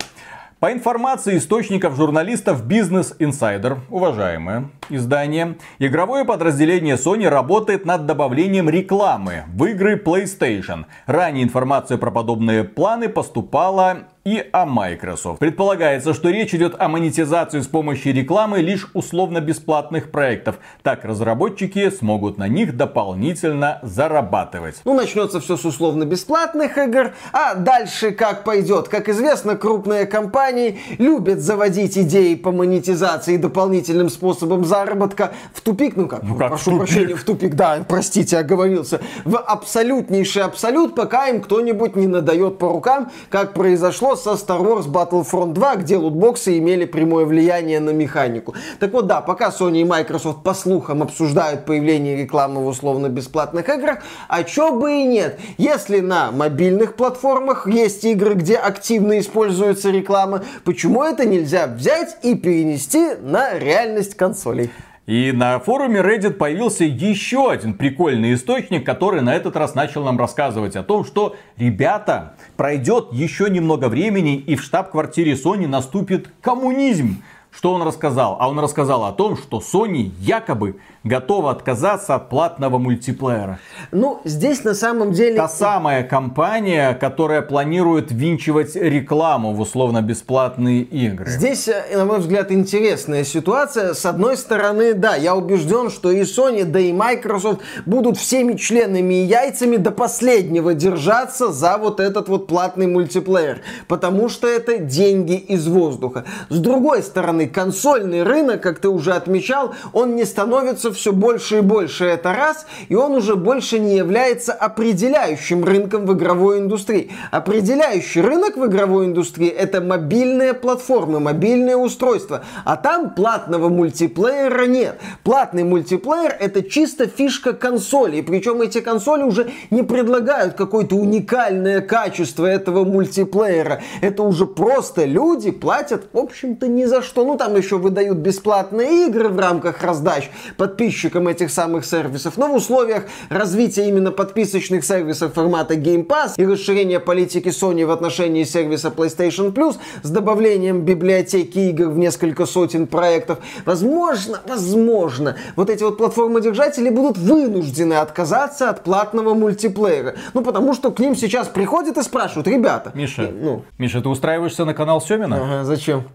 по информации источников журналистов Business Insider, уважаемые, издание. Игровое подразделение Sony работает над добавлением рекламы в игры PlayStation. Ранее информация про подобные планы поступала и о Microsoft. Предполагается, что речь идет о монетизации с помощью рекламы лишь условно-бесплатных проектов. Так разработчики смогут на них дополнительно зарабатывать. Ну, начнется все с условно-бесплатных игр, а дальше как пойдет. Как известно, крупные компании любят заводить идеи по монетизации дополнительным способам заработка в тупик. Ну как, Ну как прошу в тупик? прощения, в тупик, да, простите, оговорился. В абсолютнейший абсолют, пока им кто-нибудь не надает по рукам, как произошло со Star Wars Battlefront 2, где лутбоксы имели прямое влияние на механику. Так вот, да, пока Sony и Microsoft по слухам обсуждают появление рекламы в условно-бесплатных играх, а чё бы и нет. Если на мобильных платформах есть игры, где активно используется реклама, почему это нельзя взять и перенести на реальность консолей? И на форуме Reddit появился еще один прикольный источник, который на этот раз начал нам рассказывать о том, что, ребята, пройдет еще немного времени и в штаб-квартире Sony наступит коммунизм. Что он рассказал? А он рассказал о том, что Sony якобы готова отказаться от платного мультиплеера. Ну, здесь на самом деле... Та самая компания, которая планирует винчивать рекламу в условно-бесплатные игры. Здесь, э, на мой взгляд, интересная ситуация. С одной стороны, да, я убежден, что и Sony, да и Microsoft будут всеми членами и яйцами до последнего держаться за вот этот вот платный мультиплеер. Потому что это деньги из воздуха. С другой стороны, консольный рынок, как ты уже отмечал, он не становится все больше и больше. Это раз. И он уже больше не является определяющим рынком в игровой индустрии. Определяющий рынок в игровой индустрии это мобильные платформы, мобильные устройства. А там платного мультиплеера нет. Платный мультиплеер это чисто фишка консоли. Причем эти консоли уже не предлагают какое-то уникальное качество этого мультиплеера. Это уже просто люди платят, в общем-то, ни за что. Ну, там еще выдают бесплатные игры в рамках раздач подписчикам этих самых сервисов. Но в условиях развития именно подписочных сервисов формата Game Pass и расширения политики Sony в отношении сервиса PlayStation Plus с добавлением библиотеки игр в несколько сотен проектов, возможно, возможно, вот эти вот платформодержатели будут вынуждены отказаться от платного мультиплеера. Ну, потому что к ним сейчас приходят и спрашивают, ребята, Миша, ну, Миша, ты устраиваешься на канал Семина? ага, зачем?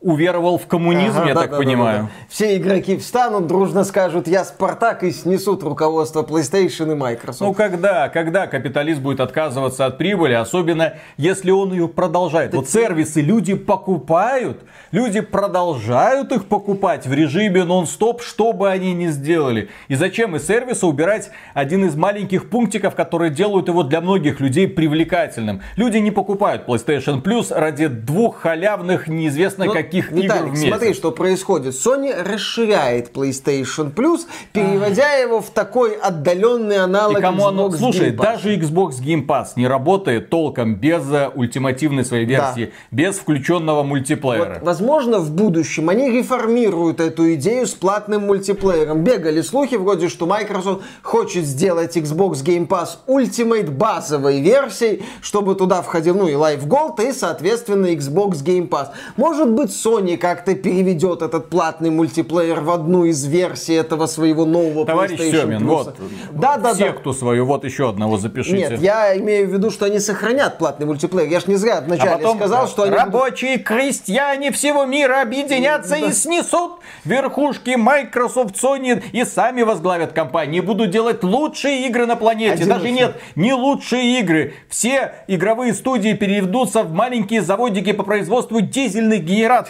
Уверовал в коммунизм, Ага, я да, так да, да, понимаю. да, да. Все игроки встанут, дружно скажут, я Спартак, и снесут руководство PlayStation и Microsoft. Ну когда, когда капиталист будет отказываться от прибыли, особенно если он ее продолжает. Вот сервисы люди покупают, люди продолжают их покупать в режиме нон-стоп, что бы они ни сделали. И зачем из сервиса убирать один из маленьких пунктиков, которые делают его для многих людей привлекательным. Люди не покупают PlayStation Plus ради двух халявных, неизвестно Ну, каких игр Виталик, в месяц. смотри, что происходит. Sony расширяет PlayStation Plus, переводя его в такой отдаленный аналог И кому оно... Xbox Слушай, Game Pass. даже Xbox Game Pass не работает толком без э, ультимативной своей версии, без включенного мультиплеера. Вот, возможно, в будущем они реформируют эту идею с платным мультиплеером. Бегали слухи вроде, что Microsoft хочет сделать Xbox Game Pass Ultimate базовой версией, чтобы туда входил, ну, и Live Gold, и, соответственно, Xbox Game Pass. Может быть, Sony как-то переведет этот платный мультиплеер в одну из версий этого своего нового Товарищ PlayStation Семин, Plus. вот, Да, да, да. секту свою, вот еще одного запишите. Нет, я имею в виду, что они сохранят платный мультиплеер. Я ж не зря а вначале потом сказал, что они будут- рабочие крестьяне всего мира объединятся и снесут верхушки Microsoft, Sony и сами возглавят компании. Будут делать лучшие игры на планете. Один Даже нет, не лучшие игры. Все игровые студии переведутся в маленькие заводики по производству дизельных генераторов.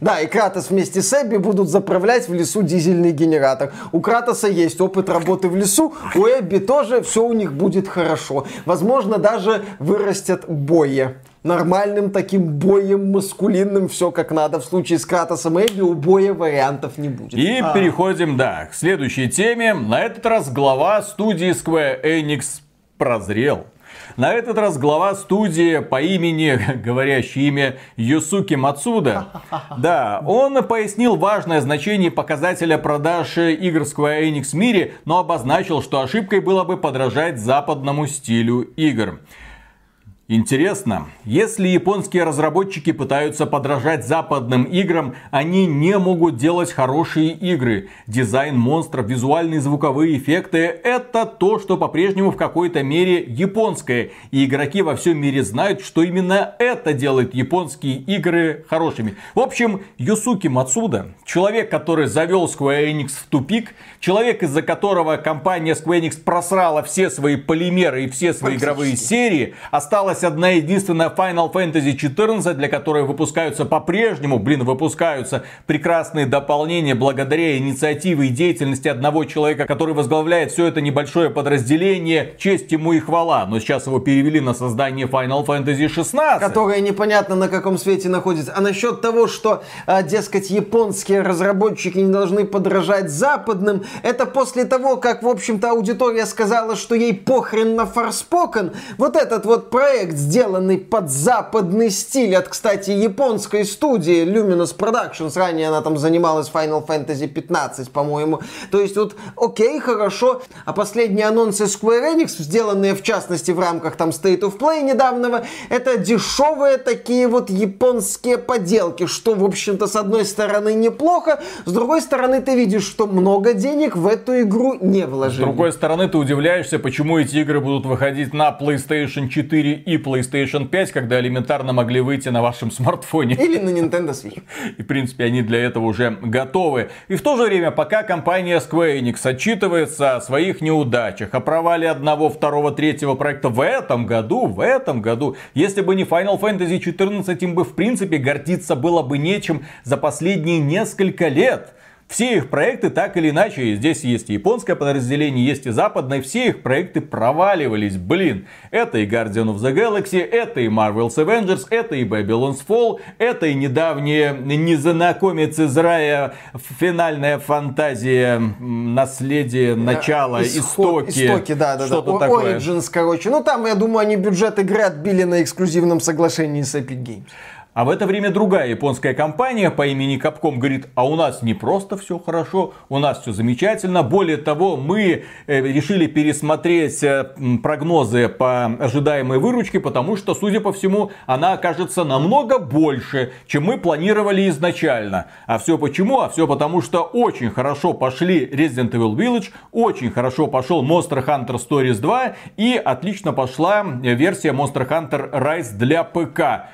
Да, и Кратос вместе с Эбби будут заправлять в лесу дизельный генератор. У Кратоса есть опыт работы в лесу, у Эбби тоже все у них будет хорошо. Возможно, даже вырастет боя. Нормальным таким боем, маскулинным, все как надо. В случае с Кратосом и Эбби у боя вариантов не будет. И переходим, да, к следующей теме. На этот раз глава студии Square Enix прозрел. На этот раз глава студии по имени, *laughs* говорящее имя Юсуки Мацуда, *laughs* да, он пояснил важное значение показателя продаж игр Square Enix в мире, но обозначил, что ошибкой было бы подражать западному стилю игр. Интересно, если японские разработчики пытаются подражать западным играм, они не могут делать хорошие игры. Дизайн монстров, визуальные звуковые эффекты – это то, что по-прежнему в какой-то мере японское. И игроки во всем мире знают, что именно это делает японские игры хорошими. В общем, Юсуки Мацуда, человек, который завел Square Enix в тупик, человек, из-за которого компания Square Enix просрала все свои полимеры и все свои игровые серии, осталось осталась одна единственная Final Fantasy 14, для которой выпускаются по-прежнему, блин, выпускаются прекрасные дополнения благодаря инициативе и деятельности одного человека, который возглавляет все это небольшое подразделение. Честь ему и хвала. Но сейчас его перевели на создание Final Fantasy 16. Которая непонятно на каком свете находится. А насчет того, что, а, дескать, японские разработчики не должны подражать западным, это после того, как, в общем-то, аудитория сказала, что ей похрен на Forspoken. Вот этот вот проект проект, сделанный под западный стиль от, кстати, японской студии Luminous Productions. Ранее она там занималась Final Fantasy 15, по-моему. То есть вот, окей, хорошо. А последние анонсы Square Enix, сделанные в частности в рамках там State of Play недавнего, это дешевые такие вот японские поделки, что, в общем-то, с одной стороны неплохо, с другой стороны ты видишь, что много денег в эту игру не вложили. С другой стороны ты удивляешься, почему эти игры будут выходить на PlayStation 4 и PlayStation 5, когда элементарно могли выйти на вашем смартфоне. Или на Nintendo Switch. *laughs* И, в принципе, они для этого уже готовы. И в то же время, пока компания Square Enix отчитывается о своих неудачах, о провале одного, второго, третьего проекта в этом году, в этом году, если бы не Final Fantasy 14, им бы, в принципе, гордиться было бы нечем за последние несколько лет. Все их проекты так или иначе, здесь есть и японское подразделение, есть и западное, все их проекты проваливались. Блин, это и Guardian of the Galaxy, это и Marvel's Avengers, это и Babylon's Fall, это и недавние незнакомец из рая, финальная фантазия, наследие, начало, Исход, истоки. Истоки, да, да, что-то да. Такое. Origins, короче. Ну там, я думаю, они бюджет игры отбили на эксклюзивном соглашении с Epic Games. А в это время другая японская компания по имени Capcom говорит, а у нас не просто все хорошо, у нас все замечательно. Более того, мы э, решили пересмотреть э, прогнозы по ожидаемой выручке, потому что, судя по всему, она окажется намного больше, чем мы планировали изначально. А все почему? А все потому, что очень хорошо пошли Resident Evil Village, очень хорошо пошел Monster Hunter Stories 2 и отлично пошла версия Monster Hunter Rise для ПК.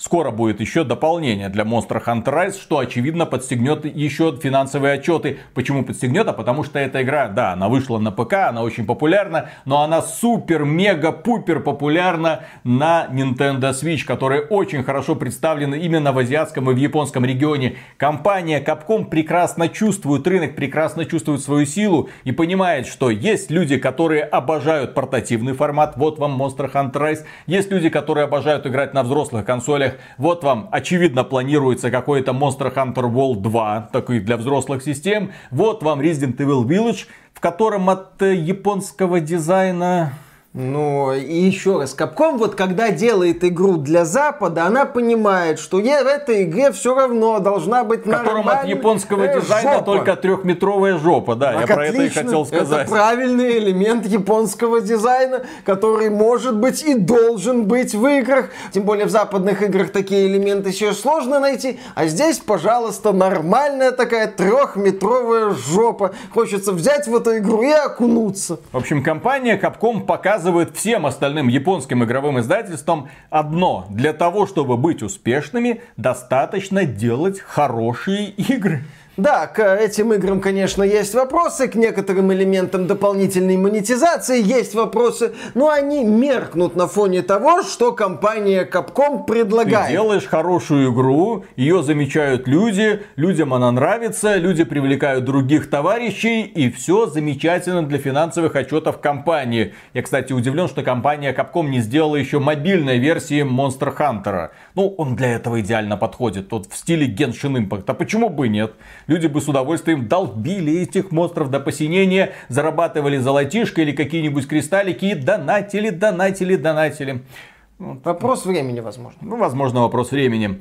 Скоро будет еще дополнение для Monster Hunter Rise, что очевидно подстегнет еще финансовые отчеты. Почему подстегнет? А потому что эта игра, да, она вышла на ПК, она очень популярна, но она супер, мега, пупер популярна на Nintendo Switch, которая очень хорошо представлена именно в азиатском и в японском регионе. Компания Capcom прекрасно чувствует рынок, прекрасно чувствует свою силу и понимает, что есть люди, которые обожают портативный формат, вот вам Monster Hunter Rise, есть люди, которые обожают играть на взрослых консолях, условиях. Вот вам, очевидно, планируется какой-то Monster Hunter World 2, такой для взрослых систем. Вот вам Resident Evil Village, в котором от э, японского дизайна ну, и еще раз, Capcom вот когда делает игру для Запада, она понимает, что я в этой игре все равно должна быть В котором от японского э, дизайна жопа. только трехметровая жопа, да, так я про это и хотел сказать. Это правильный элемент японского дизайна, который может быть и должен быть в играх. Тем более в западных играх такие элементы еще сложно найти, а здесь, пожалуйста, нормальная такая трехметровая жопа. Хочется взять в эту игру и окунуться. В общем, компания Capcom показывает показывает всем остальным японским игровым издательствам одно. Для того, чтобы быть успешными, достаточно делать хорошие игры. Да, к этим играм, конечно, есть вопросы, к некоторым элементам дополнительной монетизации есть вопросы, но они меркнут на фоне того, что компания Capcom предлагает. Ты делаешь хорошую игру, ее замечают люди, людям она нравится, люди привлекают других товарищей, и все замечательно для финансовых отчетов компании. Я, кстати, удивлен, что компания Capcom не сделала еще мобильной версии Monster Hunter. Ну, он для этого идеально подходит, тот в стиле Genshin Impact. А почему бы нет? Люди бы с удовольствием долбили этих монстров до посинения, зарабатывали золотишко или какие-нибудь кристаллики и донатили, донатили, донатили. Вопрос времени, возможно. Ну, возможно, вопрос времени.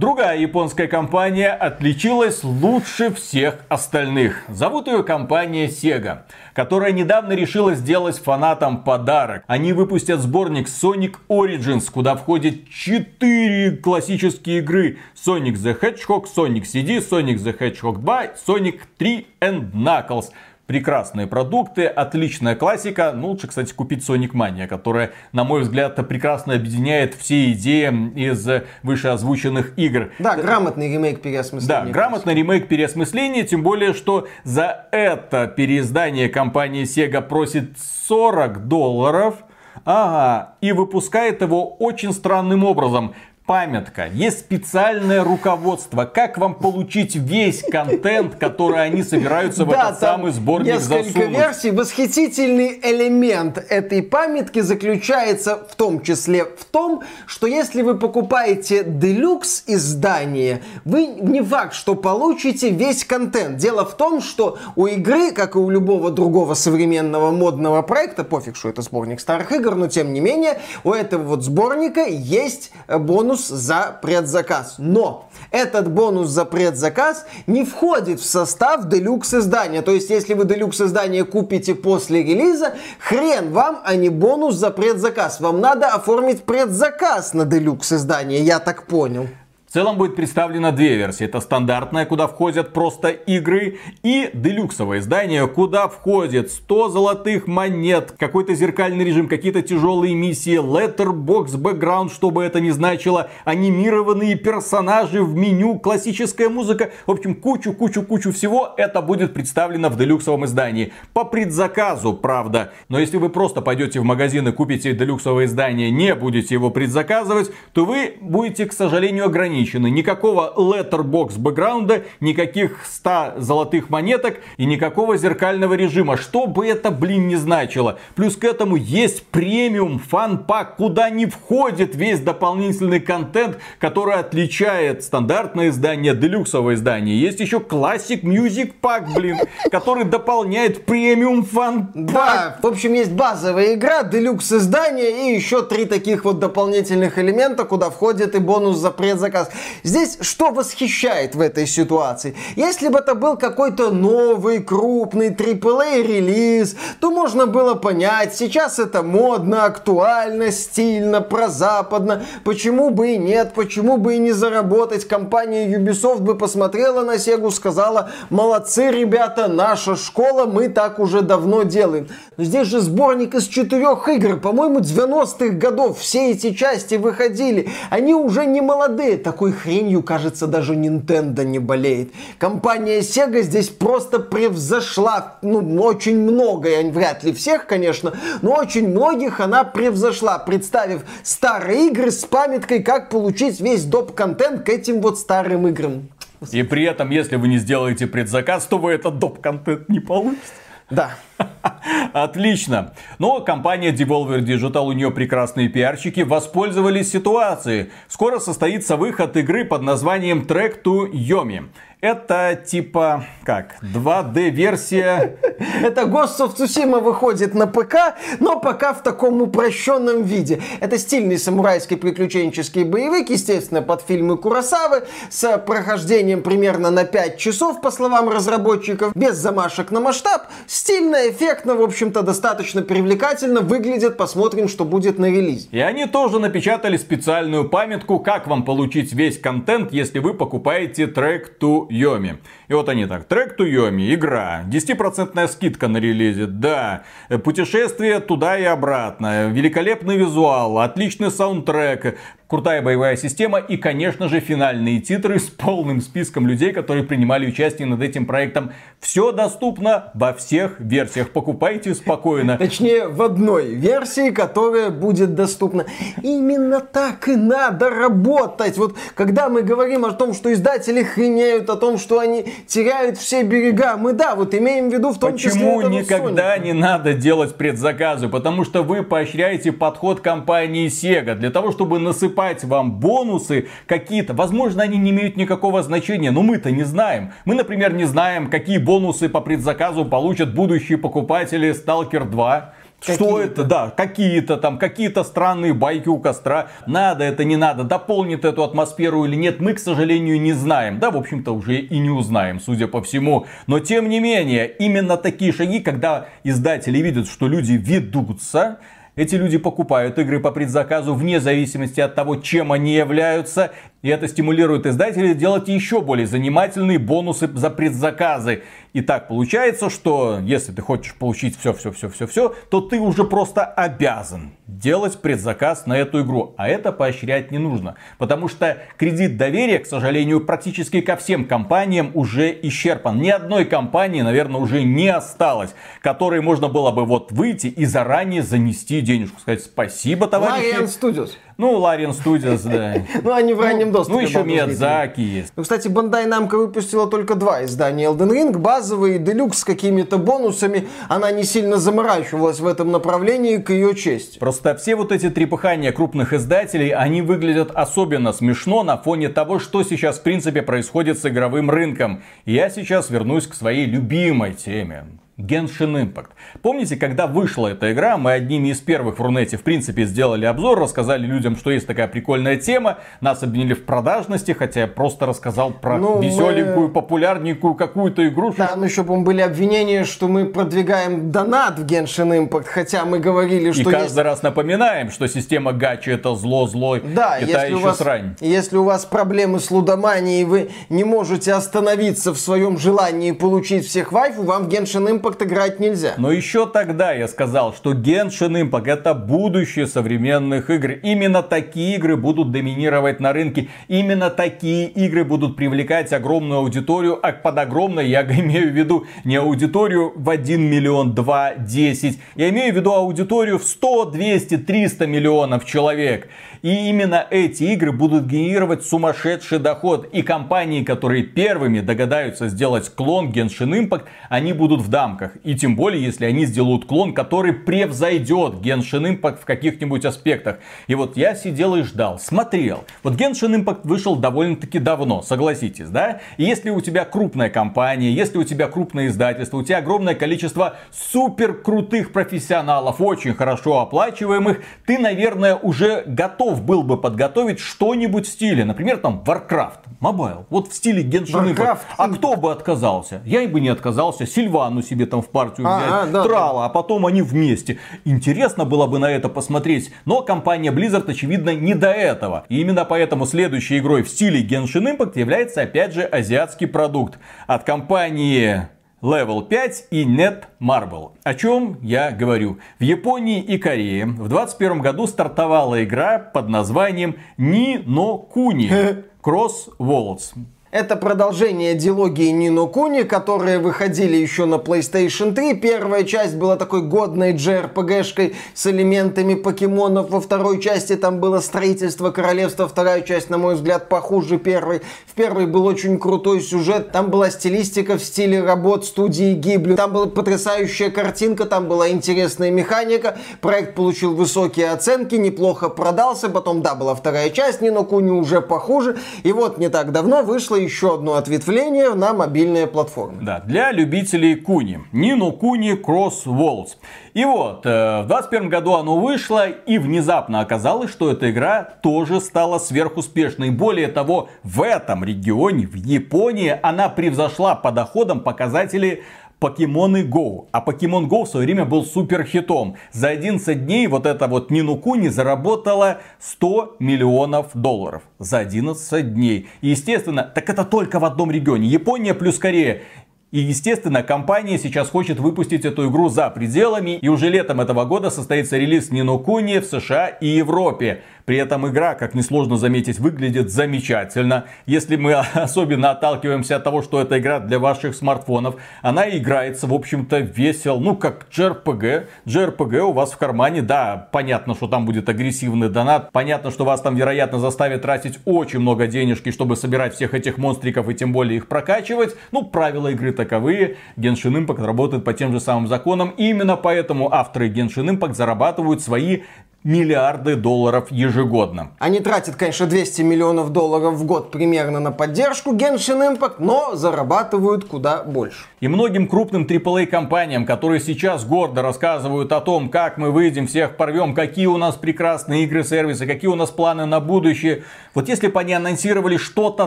Другая японская компания отличилась лучше всех остальных. Зовут ее компания Sega, которая недавно решила сделать фанатам подарок. Они выпустят сборник Sonic Origins, куда входит 4 классические игры. Sonic the Hedgehog, Sonic CD, Sonic the Hedgehog 2, Sonic 3 and Knuckles прекрасные продукты, отличная классика. Ну, лучше, кстати, купить Sonic Mania, которая, на мой взгляд, прекрасно объединяет все идеи из вышеозвученных игр. Да, грамотный ремейк переосмысления. Да, грамотный ремейк переосмысления, тем более, что за это переиздание компания Sega просит 40 долларов. Ага, и выпускает его очень странным образом памятка, есть специальное руководство, как вам получить весь контент, который они собираются в этот самый сборник несколько засунуть. версий. Восхитительный элемент этой памятки заключается в том числе в том, что если вы покупаете делюкс издание, вы не факт, что получите весь контент. Дело в том, что у игры, как и у любого другого современного модного проекта, пофиг, что это сборник старых игр, но тем не менее, у этого вот сборника есть бонус бонус за предзаказ. Но этот бонус за предзаказ не входит в состав делюкс издания. То есть, если вы делюкс издание купите после релиза, хрен вам, а не бонус за предзаказ. Вам надо оформить предзаказ на делюкс издание, я так понял. В целом будет представлено две версии. Это стандартная, куда входят просто игры, и делюксовое издание, куда входит 100 золотых монет, какой-то зеркальный режим, какие-то тяжелые миссии, letterbox, бэкграунд, что бы это ни значило, анимированные персонажи в меню, классическая музыка. В общем, кучу-кучу-кучу всего это будет представлено в делюксовом издании. По предзаказу, правда. Но если вы просто пойдете в магазин и купите делюксовое издание, не будете его предзаказывать, то вы будете, к сожалению, ограничены ограничены. Никакого letterbox бэкграунда, никаких 100 золотых монеток и никакого зеркального режима. Что бы это, блин, не значило. Плюс к этому есть премиум фан-пак, куда не входит весь дополнительный контент, который отличает стандартное издание, делюксовое издание. Есть еще классик Music Pack, блин, который дополняет премиум фан Да, в общем, есть базовая игра, делюкс издание и еще три таких вот дополнительных элемента, куда входит и бонус за предзаказ. Здесь что восхищает в этой ситуации? Если бы это был какой-то новый, крупный AAA релиз, то можно было понять, сейчас это модно, актуально, стильно, прозападно. Почему бы и нет, почему бы и не заработать? Компания Ubisoft бы посмотрела на Sega, сказала, молодцы, ребята, наша школа, мы так уже давно делаем. Но здесь же сборник из четырех игр, по-моему, 90-х годов, все эти части выходили. Они уже не молодые, такой хренью, кажется, даже Nintendo не болеет. Компания Sega здесь просто превзошла, ну, очень много, вряд ли всех, конечно, но очень многих она превзошла, представив старые игры с памяткой, как получить весь доп-контент к этим вот старым играм. И при этом, если вы не сделаете предзаказ, то вы этот доп-контент не получите. Да. *laughs* Отлично. Но компания Devolver Digital, у нее прекрасные пиарщики, воспользовались ситуацией. Скоро состоится выход игры под названием Track to Yomi. Это типа, как, 2D-версия. Это Ghost of Tsushima выходит на ПК, но пока в таком упрощенном виде. Это стильный самурайский приключенческий боевик, естественно, под фильмы Курасавы, с прохождением примерно на 5 часов, по словам разработчиков, без замашек на масштаб. Стильно, эффектно, в общем-то, достаточно привлекательно выглядит. Посмотрим, что будет на релизе. И они тоже напечатали специальную памятку, как вам получить весь контент, если вы покупаете трек to Йоми. И вот они так, трек to Йоми, игра, 10% скидка на релизе, да, путешествие туда и обратно, великолепный визуал, отличный саундтрек, крутая боевая система и, конечно же, финальные титры с полным списком людей, которые принимали участие над этим проектом. Все доступно во всех версиях. Покупайте спокойно. Точнее, в одной версии, которая будет доступна. Именно так и надо работать. Вот когда мы говорим о том, что издатели хренеют, о том, что они теряют все берега, мы да, вот имеем в виду в том Почему числе Почему никогда Sony. не надо делать предзаказы? Потому что вы поощряете подход компании Sega для того, чтобы насыпать насыпать вам бонусы какие-то. Возможно, они не имеют никакого значения, но мы-то не знаем. Мы, например, не знаем, какие бонусы по предзаказу получат будущие покупатели Stalker 2. Что это, да, какие-то там, какие-то странные байки у костра. Надо это, не надо, дополнит эту атмосферу или нет, мы, к сожалению, не знаем. Да, в общем-то, уже и не узнаем, судя по всему. Но, тем не менее, именно такие шаги, когда издатели видят, что люди ведутся, эти люди покупают игры по предзаказу вне зависимости от того, чем они являются. И это стимулирует издателей делать еще более занимательные бонусы за предзаказы. И так получается, что если ты хочешь получить все, все, все, все, все, то ты уже просто обязан делать предзаказ на эту игру. А это поощрять не нужно. Потому что кредит доверия, к сожалению, практически ко всем компаниям уже исчерпан. Ни одной компании, наверное, уже не осталось, которой можно было бы вот выйти и заранее занести денежку. Сказать спасибо, товарищи. Larian Studios. Ну, Larian Studios, да. *laughs* Ну, они в раннем доступе. Ну, еще. Миядзаки есть. Ну, кстати, Bandai Namco выпустила только два издания Elden Ring, базовый и Deluxe с какими-то бонусами. Она не сильно заморачивалась в этом направлении, к ее чести. Просто все вот эти трепыхания крупных издателей, они выглядят особенно смешно на фоне того, что сейчас в принципе происходит с игровым рынком. И я сейчас вернусь к своей любимой теме. Genshin Impact. Помните, когда вышла эта игра, мы одними из первых в Рунете, в принципе, сделали обзор, рассказали людям, что есть такая прикольная тема, нас обвинили в продажности, хотя я просто рассказал про Ну, веселенькую, мы- популярненькую какую-то игру. Там еще, по были обвинения, что мы продвигаем донат в Genshin Impact, хотя мы говорили, И что каждый есть... раз напоминаем, что система гачи это зло, злой, Да, и если у, вас, срань. если у вас проблемы с лудоманией, вы не можете остановиться в своем желании получить всех вайфу, вам в Genshin Impact играть нельзя. Но еще тогда я сказал, что Genshin Impact это будущее современных игр. Именно такие игры будут доминировать на рынке. Именно такие игры будут привлекать огромную аудиторию. А под огромной я имею в виду не аудиторию в 1 миллион, 2, 10. Я имею в виду аудиторию в 100, 200, 300 миллионов человек. И именно эти игры будут генерировать сумасшедший доход. И компании, которые первыми догадаются сделать клон Genshin Impact, они будут в дамках. И тем более, если они сделают клон, который превзойдет Genshin Impact в каких-нибудь аспектах. И вот я сидел и ждал, смотрел. Вот Genshin Impact вышел довольно-таки давно, согласитесь, да? И если у тебя крупная компания, если у тебя крупное издательство, у тебя огромное количество супер крутых профессионалов, очень хорошо оплачиваемых, ты, наверное, уже готов был бы подготовить что-нибудь в стиле, например, там Warcraft, Mobile, вот в стиле Genshin Impact. А кто бы отказался? Я бы не отказался, Сильвану себе там в партию А, взять, а, да, Трала, а потом они вместе. Интересно было бы на это посмотреть, но компания Blizzard, очевидно, не до этого. И именно поэтому следующей игрой в стиле Genshin Impact является, опять же, азиатский продукт от компании Level 5 и Netmarble. О чем я говорю? В Японии и Корее в 2021 году стартовала игра под названием Ni no Kuni *laughs* Cross Worlds. Это продолжение дилогии Нино Куни, которые выходили еще на PlayStation 3. Первая часть была такой годной JRPG-шкой с элементами покемонов. Во второй части там было строительство королевства. Вторая часть, на мой взгляд, похуже первой. В первой был очень крутой сюжет. Там была стилистика в стиле работ студии Ghibli. Там была потрясающая картинка, там была интересная механика. Проект получил высокие оценки, неплохо продался. Потом, да, была вторая часть, Нино Куни уже похуже. И вот не так давно вышло еще одно ответвление на мобильные платформы. Да, для любителей Куни. Нину Куни Cross Worlds. И вот, э, в 2021 году оно вышло, и внезапно оказалось, что эта игра тоже стала сверхуспешной. Более того, в этом регионе, в Японии, она превзошла по доходам показатели Покемоны Go. А Покемон Go в свое время был супер хитом. За 11 дней вот эта вот Нину Куни заработала 100 миллионов долларов. За 11 дней. И естественно, так это только в одном регионе. Япония плюс Корея. И, естественно, компания сейчас хочет выпустить эту игру за пределами. И уже летом этого года состоится релиз Нину Куни в США и Европе. При этом игра, как несложно заметить, выглядит замечательно. Если мы *laughs* особенно отталкиваемся от того, что это игра для ваших смартфонов, она играется, в общем-то, весел. Ну, как JRPG. JRPG у вас в кармане, да, понятно, что там будет агрессивный донат. Понятно, что вас там, вероятно, заставят тратить очень много денежки, чтобы собирать всех этих монстриков и тем более их прокачивать. Ну, правила игры таковые. Genshin Impact работает по тем же самым законам. И именно поэтому авторы Genshin Impact зарабатывают свои миллиарды долларов ежегодно. Они тратят, конечно, 200 миллионов долларов в год примерно на поддержку Genshin Impact, но зарабатывают куда больше. И многим крупным AAA компаниям, которые сейчас гордо рассказывают о том, как мы выйдем, всех порвем, какие у нас прекрасные игры, сервисы, какие у нас планы на будущее. Вот если бы они анонсировали что-то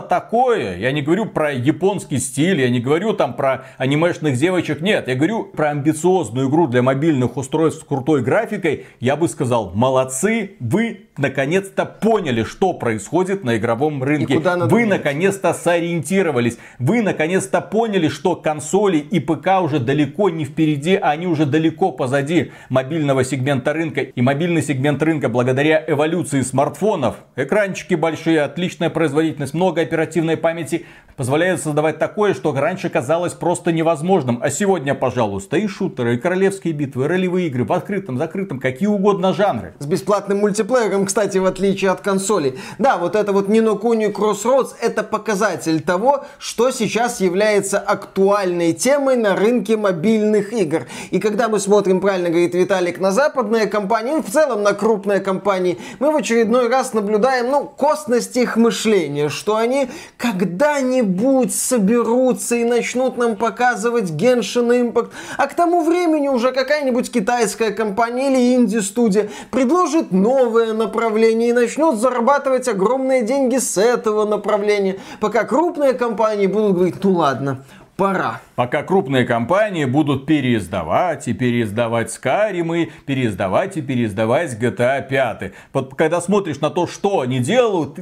такое, я не говорю про японский стиль, я не говорю там про анимешных девочек, нет, я говорю про амбициозную игру для мобильных устройств с крутой графикой, я бы сказал, молодцы, вы наконец-то поняли, что происходит на игровом рынке. Вы наконец-то сориентировались. Вы наконец-то поняли, что консоли и ПК уже далеко не впереди, а они уже далеко позади мобильного сегмента рынка. И мобильный сегмент рынка благодаря эволюции смартфонов, экранчики большие, отличная производительность, много оперативной памяти, позволяют создавать такое, что раньше казалось просто невозможным. А сегодня, пожалуйста, и шутеры, и королевские битвы, и ролевые игры в открытом, закрытом, какие угодно жанры. С бесплатным мультиплеером кстати, в отличие от консолей. Да, вот это вот Nino Kuni Crossroads это показатель того, что сейчас является актуальной темой на рынке мобильных игр. И когда мы смотрим, правильно говорит Виталик, на западные компании, в целом на крупные компании, мы в очередной раз наблюдаем, ну, косность их мышления, что они когда-нибудь соберутся и начнут нам показывать Genshin Impact, а к тому времени уже какая-нибудь китайская компания или инди-студия предложит новое направление и начнут зарабатывать огромные деньги с этого направления, пока крупные компании будут говорить, ну ладно, пора. Пока крупные компании будут переиздавать и переиздавать Skyrim, и переиздавать и переиздавать GTA 5. Вот когда смотришь на то, что они делают,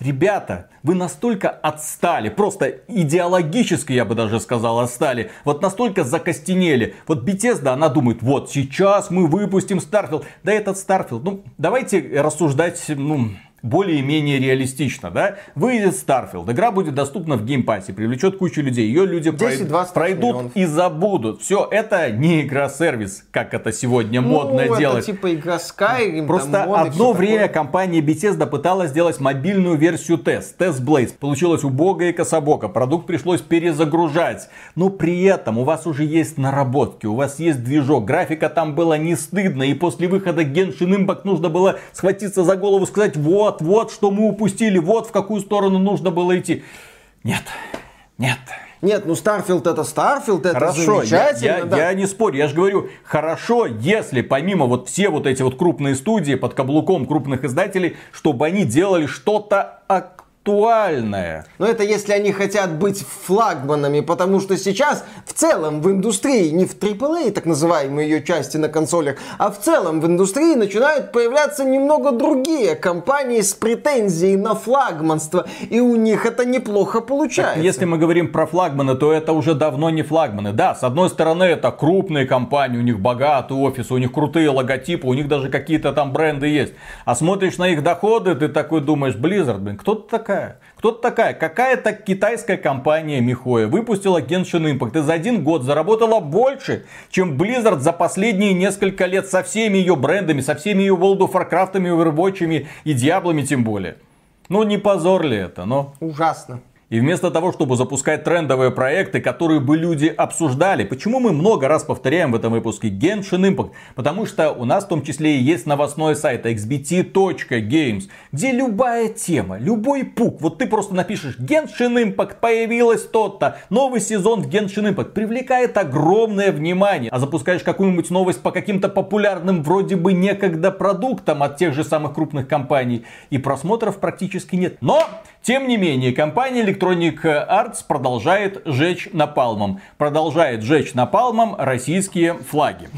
ребята, вы настолько отстали, просто идеологически, я бы даже сказал, отстали. Вот настолько закостенели. Вот Bethesda, она думает, вот сейчас мы выпустим Starfield. Да этот Starfield, ну давайте рассуждать, ну, более-менее реалистично, да? Выйдет Starfield, игра будет доступна в Game Pass е, привлечет кучу людей, ее люди пройдут, пройдут и забудут. Все, это не игра-сервис, как это сегодня ну, модно это делать. типа игра Skyrim, Просто там, одно время такое. компания Bethesda пыталась сделать мобильную версию TES, TES Blades. Получилось убого и кособоко, продукт пришлось перезагружать. Но при этом у вас уже есть наработки, у вас есть движок, графика там была не стыдно, и после выхода Genshin Impact нужно было схватиться за голову и сказать, вот, вот, вот, что мы упустили, вот в какую сторону нужно было идти. Нет, нет. Нет, ну Starfield это Starfield, это хорошо, замечательно. Я, я, да. я не спорю, я же говорю, хорошо, если помимо вот все вот эти вот крупные студии под каблуком крупных издателей, чтобы они делали что-то актуальное. Но это если они хотят быть флагманами, потому что сейчас в целом в индустрии, не в AAA, так называемой ее части на консолях, а в целом в индустрии начинают появляться немного другие компании с претензией на флагманство, и у них это неплохо получается. Так, если мы говорим про флагманы, то это уже давно не флагманы. Да, с одной стороны это крупные компании, у них богатый офис, у них крутые логотипы, у них даже какие-то там бренды есть. А смотришь на их доходы, ты такой думаешь, Blizzard, блин, кто ты такая? Такая? Кто-то такая, какая-то китайская компания Михоя выпустила Genshin Impact и за один год заработала больше, чем Blizzard за последние несколько лет со всеми ее брендами, со всеми ее World of Warcraft, Overwatch и Диаблами тем более. Ну не позор ли это, но... Ужасно. И вместо того, чтобы запускать трендовые проекты, которые бы люди обсуждали, почему мы много раз повторяем в этом выпуске Genshin Impact? Потому что у нас в том числе и есть новостной сайт xbt.games, где любая тема, любой пук, вот ты просто напишешь Genshin Impact, появилась то-то, новый сезон в Genshin Impact, привлекает огромное внимание. А запускаешь какую-нибудь новость по каким-то популярным вроде бы некогда продуктам от тех же самых крупных компаний, и просмотров практически нет. Но, тем не менее, компания Electronic Arts продолжает жечь напалмом. Продолжает жечь напалмом российские флаги.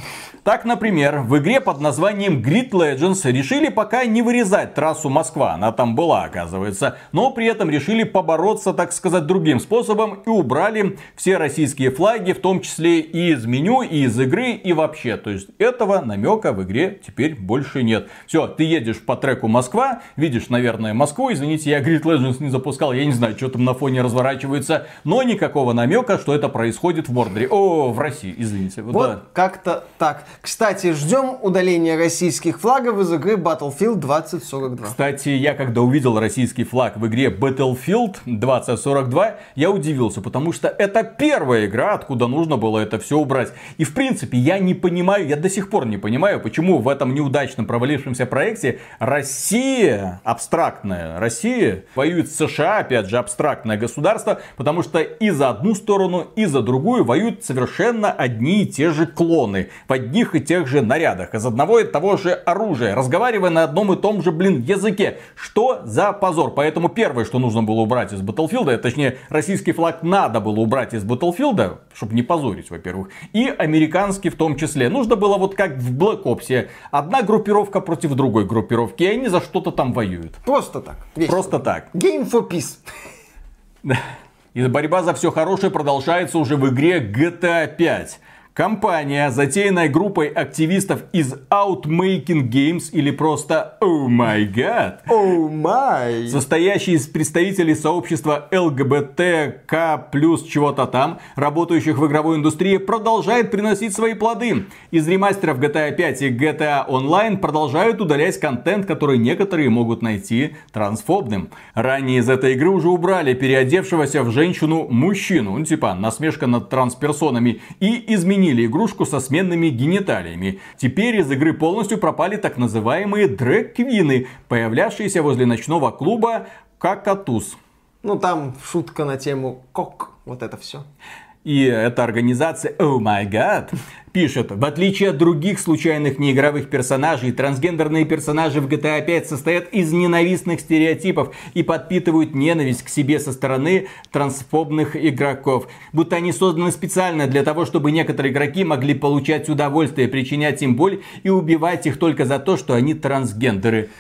Так, например, в игре под названием Grid Legends решили пока не вырезать трассу Москва, она там была, оказывается, но при этом решили побороться, так сказать, другим способом и убрали все российские флаги, в том числе и из меню, и из игры, и вообще. То есть этого намека в игре теперь больше нет. Все, ты едешь по треку Москва, видишь, наверное, Москву, извините, я Grid Legends не запускал. Я не знаю, что там на фоне разворачивается. Но никакого намека, что это происходит в Мордоре. О, в России, извините. Вот да. как-то так. Кстати, ждем удаления российских флагов из игры Battlefield 2042. Кстати, я когда увидел российский флаг в игре Battlefield 2042, я удивился, потому что это первая игра, откуда нужно было это все убрать. И в принципе, я не понимаю, я до сих пор не понимаю, почему в этом неудачном провалившемся проекте Россия, абстрактная Россия, воюет с США, опять же, абстрактное государство, потому что и за одну сторону, и за другую воюют совершенно одни и те же клоны, в одних и тех же нарядах, из одного и того же оружия, разговаривая на одном и том же, блин, языке. Что за позор? Поэтому первое, что нужно было убрать из Battlefield, точнее, российский флаг надо было убрать из Battlefield, чтобы не позорить, во-первых, и американский в том числе. Нужно было вот как в Black Ops, одна группировка против другой группировки, и они за что-то там воюют. Просто так. весело. Просто так. Game for Peace. *laughs* И борьба за все хорошее продолжается уже в игре GTA 5. Компания, затеянная группой активистов из Outmaking Games или просто Oh My God, Оу май. состоящий из представителей сообщества ЛГБТК плюс чего-то там, работающих в игровой индустрии, продолжает приносить свои плоды. Из ремастеров GTA 5 и GTA Online продолжают удалять контент, который некоторые могут найти трансфобным. Ранее из этой игры уже убрали переодевшегося в женщину мужчину, ну типа насмешка над трансперсонами, и изменили игрушку со сменными гениталиями. Теперь из игры полностью пропали так называемые дрэк-квины, появлявшиеся возле ночного клуба Какатус. Ну там шутка на тему кок. Вот это все. И эта организация Oh My God пишет, в отличие от других случайных неигровых персонажей, трансгендерные персонажи в GTA 5 состоят из ненавистных стереотипов и подпитывают ненависть к себе со стороны трансфобных игроков. Будто они созданы специально для того, чтобы некоторые игроки могли получать удовольствие, причинять им боль и убивать их только за то, что они трансгендеры.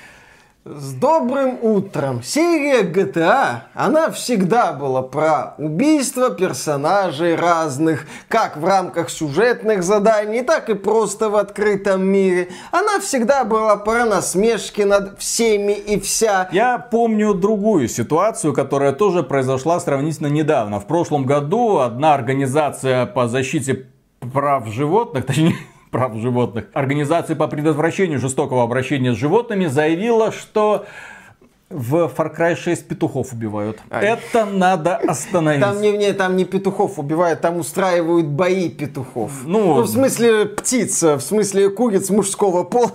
С добрым утром! Серия GTA, она всегда была про убийство персонажей разных, как в рамках сюжетных заданий, так и просто в открытом мире. Она всегда была про насмешки над всеми и вся. Я помню другую ситуацию, которая тоже произошла сравнительно недавно. В прошлом году одна организация по защите прав животных, *laughs* точнее, прав животных, организация по предотвращению жестокого обращения с животными заявила, что в Far Cry 6 петухов убивают. Ай. Это надо остановить. Там не, не, там не петухов убивают, там устраивают бои петухов. Ну, в смысле птиц, в смысле куриц мужского пола,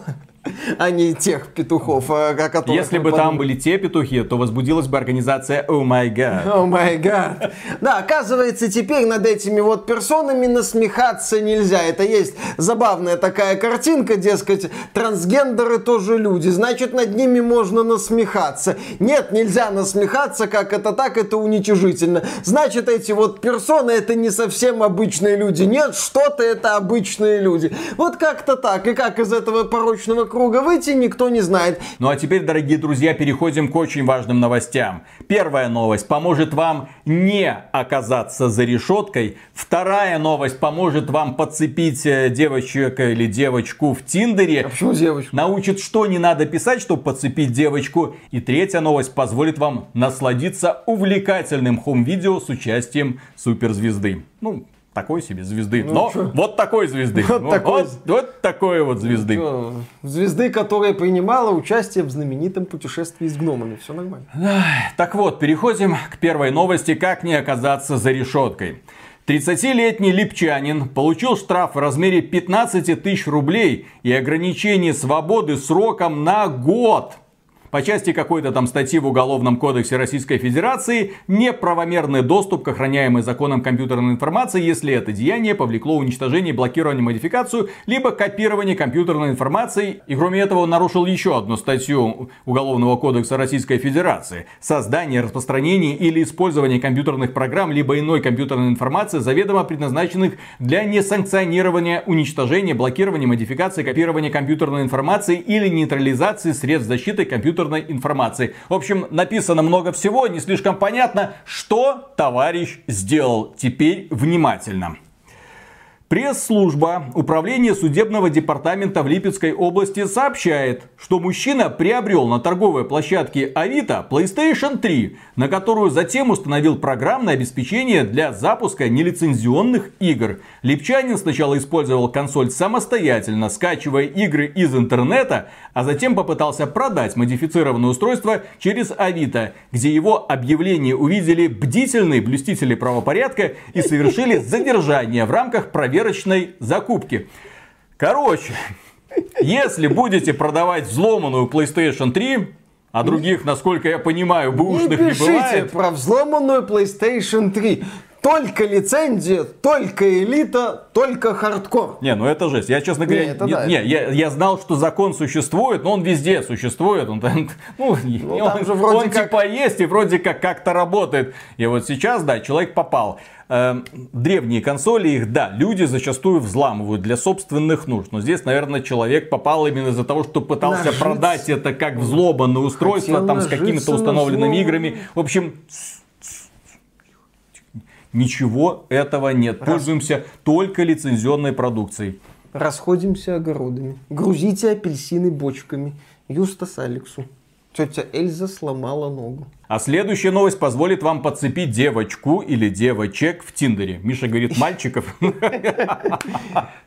*laughs* а не тех петухов, а, о которых Если бы там были те петухи, то возбудилась бы организация Oh My God. О май гад. Да, оказывается, теперь над этими вот персонами насмехаться нельзя. Это есть забавная такая картинка, дескать, трансгендеры тоже люди, значит, над ними можно насмехаться. Нет, нельзя насмехаться, как это так, это уничижительно. Значит, эти вот персоны это не совсем обычные люди. Нет, что-то это обычные люди. Вот как-то так. И как из этого порочного круга выйти, никто не знает. Ну а теперь, дорогие друзья, переходим к очень важным новостям. Первая новость поможет вам не оказаться за решеткой. Вторая новость поможет вам подцепить э, девочек или девочку в Тиндере. А почему девочку? Научит, что не надо писать, чтобы подцепить девочку. И третья новость позволит вам насладиться увлекательным хом-видео с участием суперзвезды. Ну, такой себе звезды. Но чё? вот такой звезды. Вот Ну, такой. вот- вот такой вот звезды. Всё, Звезды, которая принимала участие в знаменитом путешествии с гномами. Все нормально. Так вот, переходим к первой новости, как не оказаться за решеткой. 30-летний липчанин получил штраф в размере 15 тысяч рублей и ограничение свободы сроком на год. По части какой-то там статьи в Уголовном кодексе Российской Федерации неправомерный доступ к охраняемой законом компьютерной информации, если это деяние повлекло уничтожение, блокирование, модификацию, либо копирование компьютерной информации. И кроме этого он нарушил еще одну статью Уголовного кодекса Российской Федерации. Создание, распространение или использование компьютерных программ, либо иной компьютерной информации, заведомо предназначенных для несанкционирования, уничтожения, блокирования, модификации, копирования компьютерной информации или нейтрализации средств защиты компьютерной информации. В общем, написано много всего, не слишком понятно, что товарищ сделал. Теперь внимательно. Пресс-служба Управления судебного департамента в Липецкой области сообщает, что мужчина приобрел на торговой площадке Авито PlayStation 3, на которую затем установил программное обеспечение для запуска нелицензионных игр. Липчанин сначала использовал консоль самостоятельно, скачивая игры из интернета, а затем попытался продать модифицированное устройство через Авито, где его объявление увидели бдительные блюстители правопорядка и совершили задержание в рамках проверки проверочной закупки. Короче, если будете продавать взломанную PlayStation 3, а других, насколько я понимаю, бэушных не, не бывает. про взломанную PlayStation 3. Только лицензия, только элита, только хардкор. Не, ну это жесть. Я, честно говоря, не, это не, да, не я, я знал, что закон существует, но он везде существует. Он, *laughs* ну, ну, он, же вроде он как... типа есть и вроде как как-то работает. И вот сейчас, да, человек попал. Э, древние консоли, их, да, люди зачастую взламывают для собственных нужд. Но здесь, наверное, человек попал именно из-за того, что пытался нажиться. продать это как взломанное устройство, Хотел там с какими-то установленными играми. В общем, Ничего этого нет. Раз... Пользуемся только лицензионной продукцией. Расходимся огородами. Грузите апельсины бочками. Юстас Алексу. Тетя Эльза сломала ногу. А следующая новость позволит вам подцепить девочку или девочек в Тиндере. Миша говорит *laughs* мальчиков.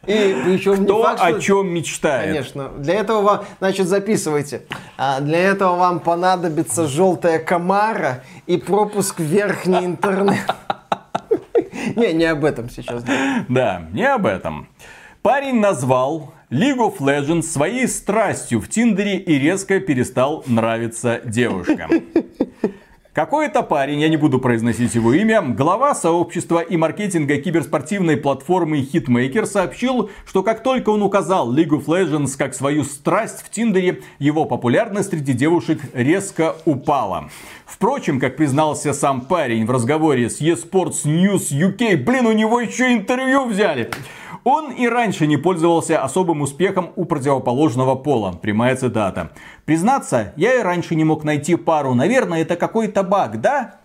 И Кто факт, о чем мечтает. Конечно. Для этого вам, значит, записывайте. А для этого вам понадобится желтая комара и пропуск в верхний интернет. *laughs* Не, не об этом сейчас. Да, не об этом. Парень назвал League of Legends своей страстью в Тиндере и резко перестал нравиться девушкам. *laughs* Какой-то парень, я не буду произносить его имя, глава сообщества и маркетинга киберспортивной платформы Hitmaker сообщил, что как только он указал League of Legends как свою страсть в Тиндере, его популярность среди девушек резко упала. Впрочем, как признался сам парень в разговоре с eSports News UK, блин, у него еще интервью взяли. Он и раньше не пользовался особым успехом у противоположного пола. Прямая цитата. Признаться, я и раньше не мог найти пару. Наверное, это какой-то баг, да?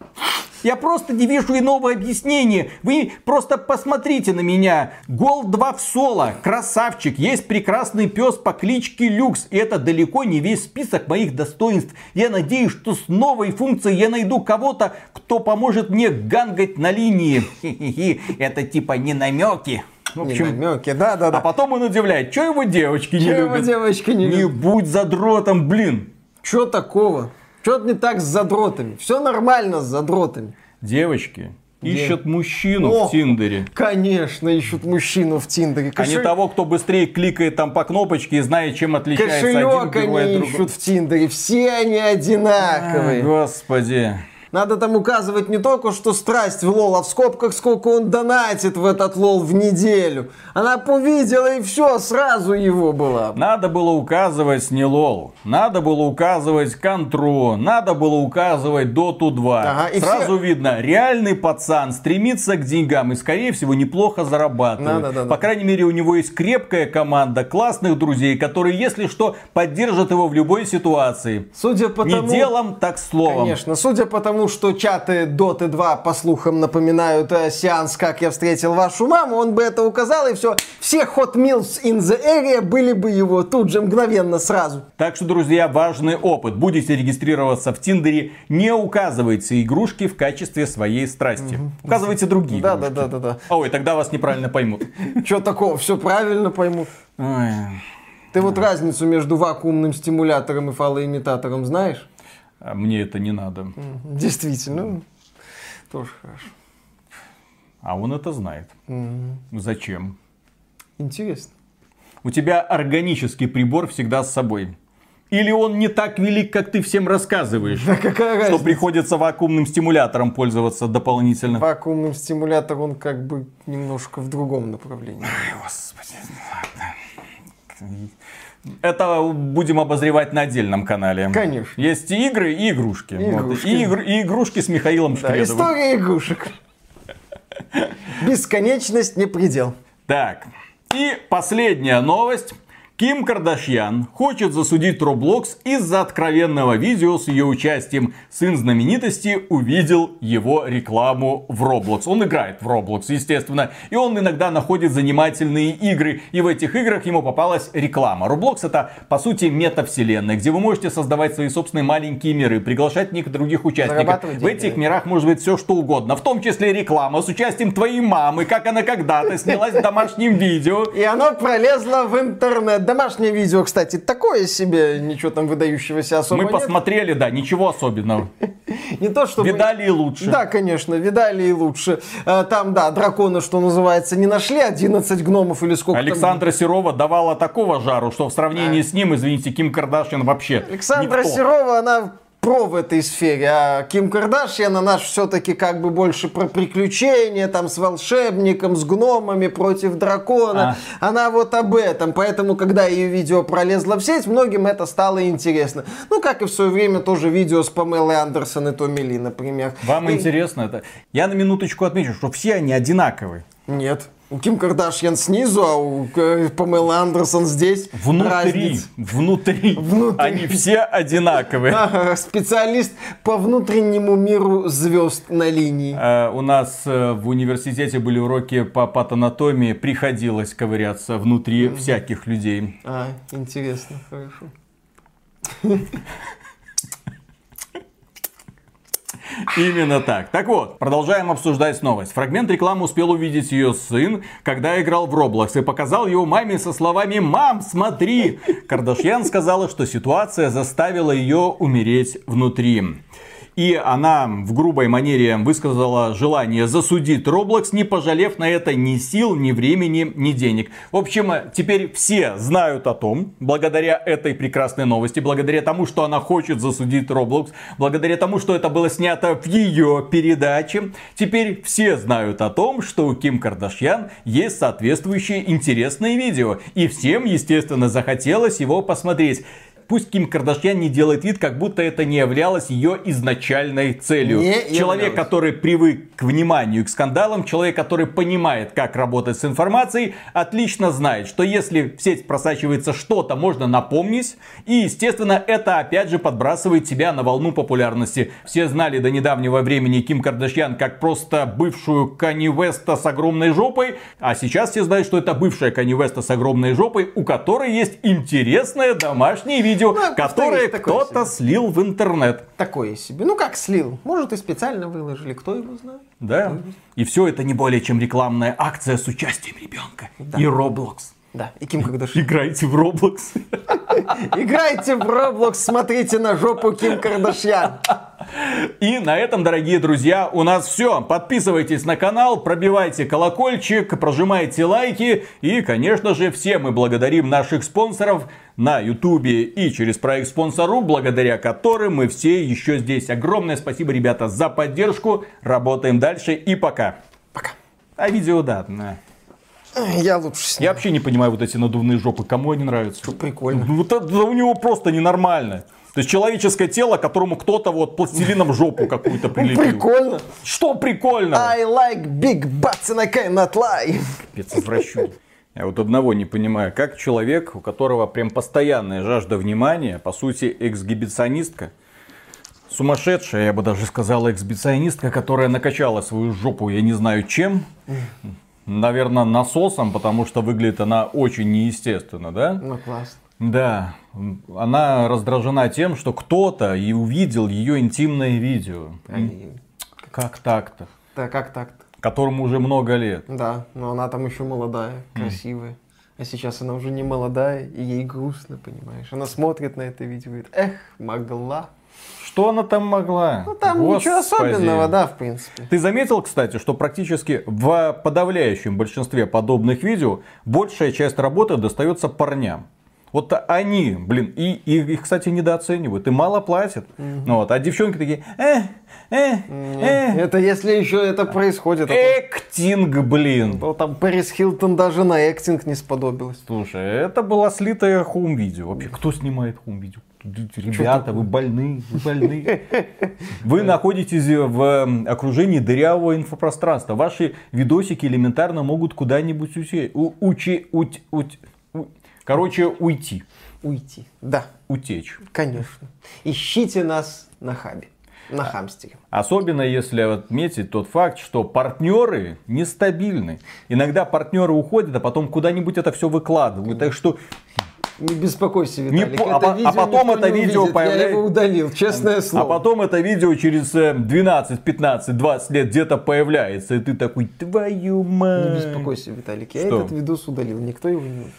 Я просто не вижу иного объяснения. Вы просто посмотрите на меня. Гол 2 в соло. Красавчик. Есть прекрасный пес по кличке Люкс. И это далеко не весь список моих достоинств. Я надеюсь, что с новой функцией я найду кого-то, кто поможет мне гангать на линии. Это типа не намеки. В общем, не намеки, да, да, да. А потом он удивляет, что его девочки не любят. его девочки не любят? Не будь задротом, блин. Что такого? Что не так с задротами? Все нормально с задротами. Девочки ищут мужчину О, в Тиндере. Конечно, ищут мужчину в Тиндере. Кошель... А не того, кто быстрее кликает там по кнопочке и знает, чем отличается Кошелек один герой они от ищут в Тиндере. Все они одинаковые. А, господи. Надо там указывать не только, что страсть в LoL, а в скобках, сколько он донатит в этот LoL в неделю. Она увидела и все, сразу его было. Надо было указывать не LoL. Надо было указывать контру. Надо было указывать доту 2. Ага, и сразу все... видно, реальный пацан стремится к деньгам и, скорее всего, неплохо зарабатывает. Да, да, да, По крайней мере, у него есть крепкая команда классных друзей, которые, если что, поддержат его в любой ситуации. Судя по не тому... делом, так словом. Конечно, судя по тому, что чаты Доты 2, по слухам, напоминают э, сеанс «Как я встретил вашу маму», он бы это указал, и все. Все Hot Meals in the area были бы его тут же, мгновенно, сразу. Так что, друзья, важный опыт. Будете регистрироваться в Тиндере, не указывайте игрушки в качестве своей страсти. Угу. Указывайте другие да, игрушки. Да, да, да, да. Ой, тогда вас неправильно поймут. *laughs* Что такого? Все правильно поймут. Ты вот разницу между вакуумным стимулятором и фалоимитатором знаешь? А мне это не надо. Действительно, тоже хорошо. А он это знает. mm Зачем? Интересно. У тебя органический прибор всегда с собой. Или он не так велик, как ты всем рассказываешь? Да какая разница? Что приходится вакуумным стимулятором пользоваться дополнительно. Вакуумным стимулятором он как бы немножко в другом направлении. Ай, господи. Это будем обозревать на отдельном канале. Конечно. Есть и игры, и игрушки. И, вот. игрушки. И, игр, и игрушки с Михаилом да, Шкредовым. История игрушек. *laughs* Бесконечность не предел. Так. И последняя новость. Ким Кардашьян хочет засудить Roblox из-за откровенного видео с ее участием. Сын знаменитости увидел его рекламу в Roblox. Он играет в Roblox, естественно, и он иногда находит занимательные игры, и в этих играх ему попалась реклама. Roblox это, по сути, метавселенная, где вы можете создавать свои собственные маленькие миры, приглашать неких других участников. В этих мирах может быть все что угодно, в том числе реклама с участием твоей мамы, как она когда-то снялась в домашнем видео. И оно пролезло в интернет. Домашнее видео, кстати, такое себе, ничего там выдающегося особо Мы нет. посмотрели, да, ничего особенного. *laughs* Не то, чтобы... Видали и лучше. Да, конечно, видали и лучше. Э, Там, да, дракона, что называется, не нашли 11 гномов или сколько. Александра Серова давала такого жару, что в сравнении с ним, извините, Ким Кардашьян вообще Александра. Серова, она про в этой сфере, а Ким Кардашьян, она все-таки как бы больше про приключения, там, с волшебником, с гномами против дракона. Она вот об этом, поэтому, когда ее видео пролезло в сеть, многим это стало интересно. Ну, как и в свое время тоже видео с Памелой Андерсон и Томми Ли, например. Вам И- интересно это? Я на минуточку отмечу, что все они одинаковые. Нет. У Ким Кардашьян снизу, а у э, Памелы Андерсон здесь. Внутри, разница. внутри, Внутри. они все одинаковые. *laughs* Ага, Специалист по внутреннему миру звезд на линии. Э, У нас э, в университете были уроки по патанатомии, приходилось ковыряться внутри всяких людей. А, интересно, хорошо. *laughs* *laughs* Именно так. Так вот, продолжаем обсуждать новость. Фрагмент рекламы успел увидеть ее сын, когда играл в Roblox и показал его маме со словами «Мам, смотри!». Кардашьян сказала, что ситуация заставила ее умереть внутри. И она в грубой манере высказала желание засудить Roblox, не пожалев на это ни сил, ни времени, ни денег. В общем, теперь все знают о том, благодаря этой прекрасной новости, благодаря тому, что она хочет засудить Roblox, благодаря тому, что это было снято в ее передаче, теперь все знают о том, что у Ким Кардашьян есть соответствующие интересные видео. И всем, естественно, захотелось его посмотреть. Пусть Ким Кардашьян не делает вид, как будто это не являлось ее изначальной целью. Не Человек, являлось. который привык к вниманию к скандалам, человек, который понимает, как работать с информацией, отлично знает, что если в сеть просачивается что-то, можно напомнить. И, естественно, это опять же подбрасывает тебя на волну популярности. Все знали до недавнего времени Ким Кардашьян как просто бывшую Кани Веста с огромной жопой, а сейчас все знают, что это бывшая Кани Веста с огромной жопой, у которой есть интересное домашнее видео, повторюсь, которое такое кто-то слил в интернет. Такое себе. Ну как слил? Может и специально выложили, кто его знает. Да. И все это не более чем рекламная акция с участием ребенка. И Roblox. Да, и Ким Кардашьян. Играйте в Roblox. *laughs* Играйте в Roblox, смотрите на жопу Ким Кардашьян. И на этом, дорогие друзья, у нас все. Подписывайтесь на канал, пробивайте колокольчик, прожимайте лайки. И, конечно же, все мы благодарим наших спонсоров на Ютубе и через проект Спонсору, благодаря которым мы все еще здесь. Огромное спасибо, ребята, за поддержку. Работаем дальше и пока. Пока. А видео, да. Я лучше с Я вообще не понимаю вот эти надувные жопы, кому они нравятся. Прикольно. Ну, Вот это у него просто ненормально. То есть человеческое тело, которому кто-то вот пластилином жопу *laughs* какую-то прилепил. Прикольно. Что прикольно? I like big butts and I cannot lie. Капец, извращу. Я вот одного не понимаю, как человек, у которого прям постоянная жажда внимания, по сути эксгибиционистка, сумасшедшая, я бы даже сказала, эксгибиционистка, которая накачала свою жопу, я не знаю чем, наверное, насосом, потому что выглядит она очень неестественно, да? Ну классно. Да, она раздражена тем, что кто-то и увидел ее интимное видео. Ай, Как так-то? Да как так-то? Которому уже много лет. Да, но она там еще молодая, красивая. А сейчас она уже не молодая, и ей грустно, понимаешь? Она смотрит на это видео и говорит, эх, могла. Что она там могла? Ну там ничего Господи. особенного, да, в принципе. Ты заметил, кстати, что практически в подавляющем большинстве подобных видео большая часть работы достается парням. Вот они, блин, и, и их, кстати, недооценивают, и мало платят. Ну Вот, а девчонки такие, э, э, э, Это если еще это происходит. а acting, блин. то там Пэрис Хилтон даже на acting не сподобилась. Слушай, это было слитое home video. Вообще, кто снимает home video? Ребята, вы больны, вы больны. Вы находитесь в окружении дырявого инфопространства. Ваши видосики элементарно могут куда-нибудь уйти. Учи- уть- Короче, уйти. Уйти. Да, Утечь. конечно. Ищите нас на хабе. На хамстере. Особенно если отметить тот факт, что партнеры нестабильны. Иногда партнеры уходят, а потом куда-нибудь это все выкладывают. Так что Не беспокойся, Виталик. по- а это а видео потом никто это не видео увидит. появляется- Я его удалил, честное А слово. потом это видео через э, 12, 15, 20 лет где-то появляется, и ты такой, твою мать. Не беспокойся, Виталик. Я Что? этот видос удалил, никто его не увидит.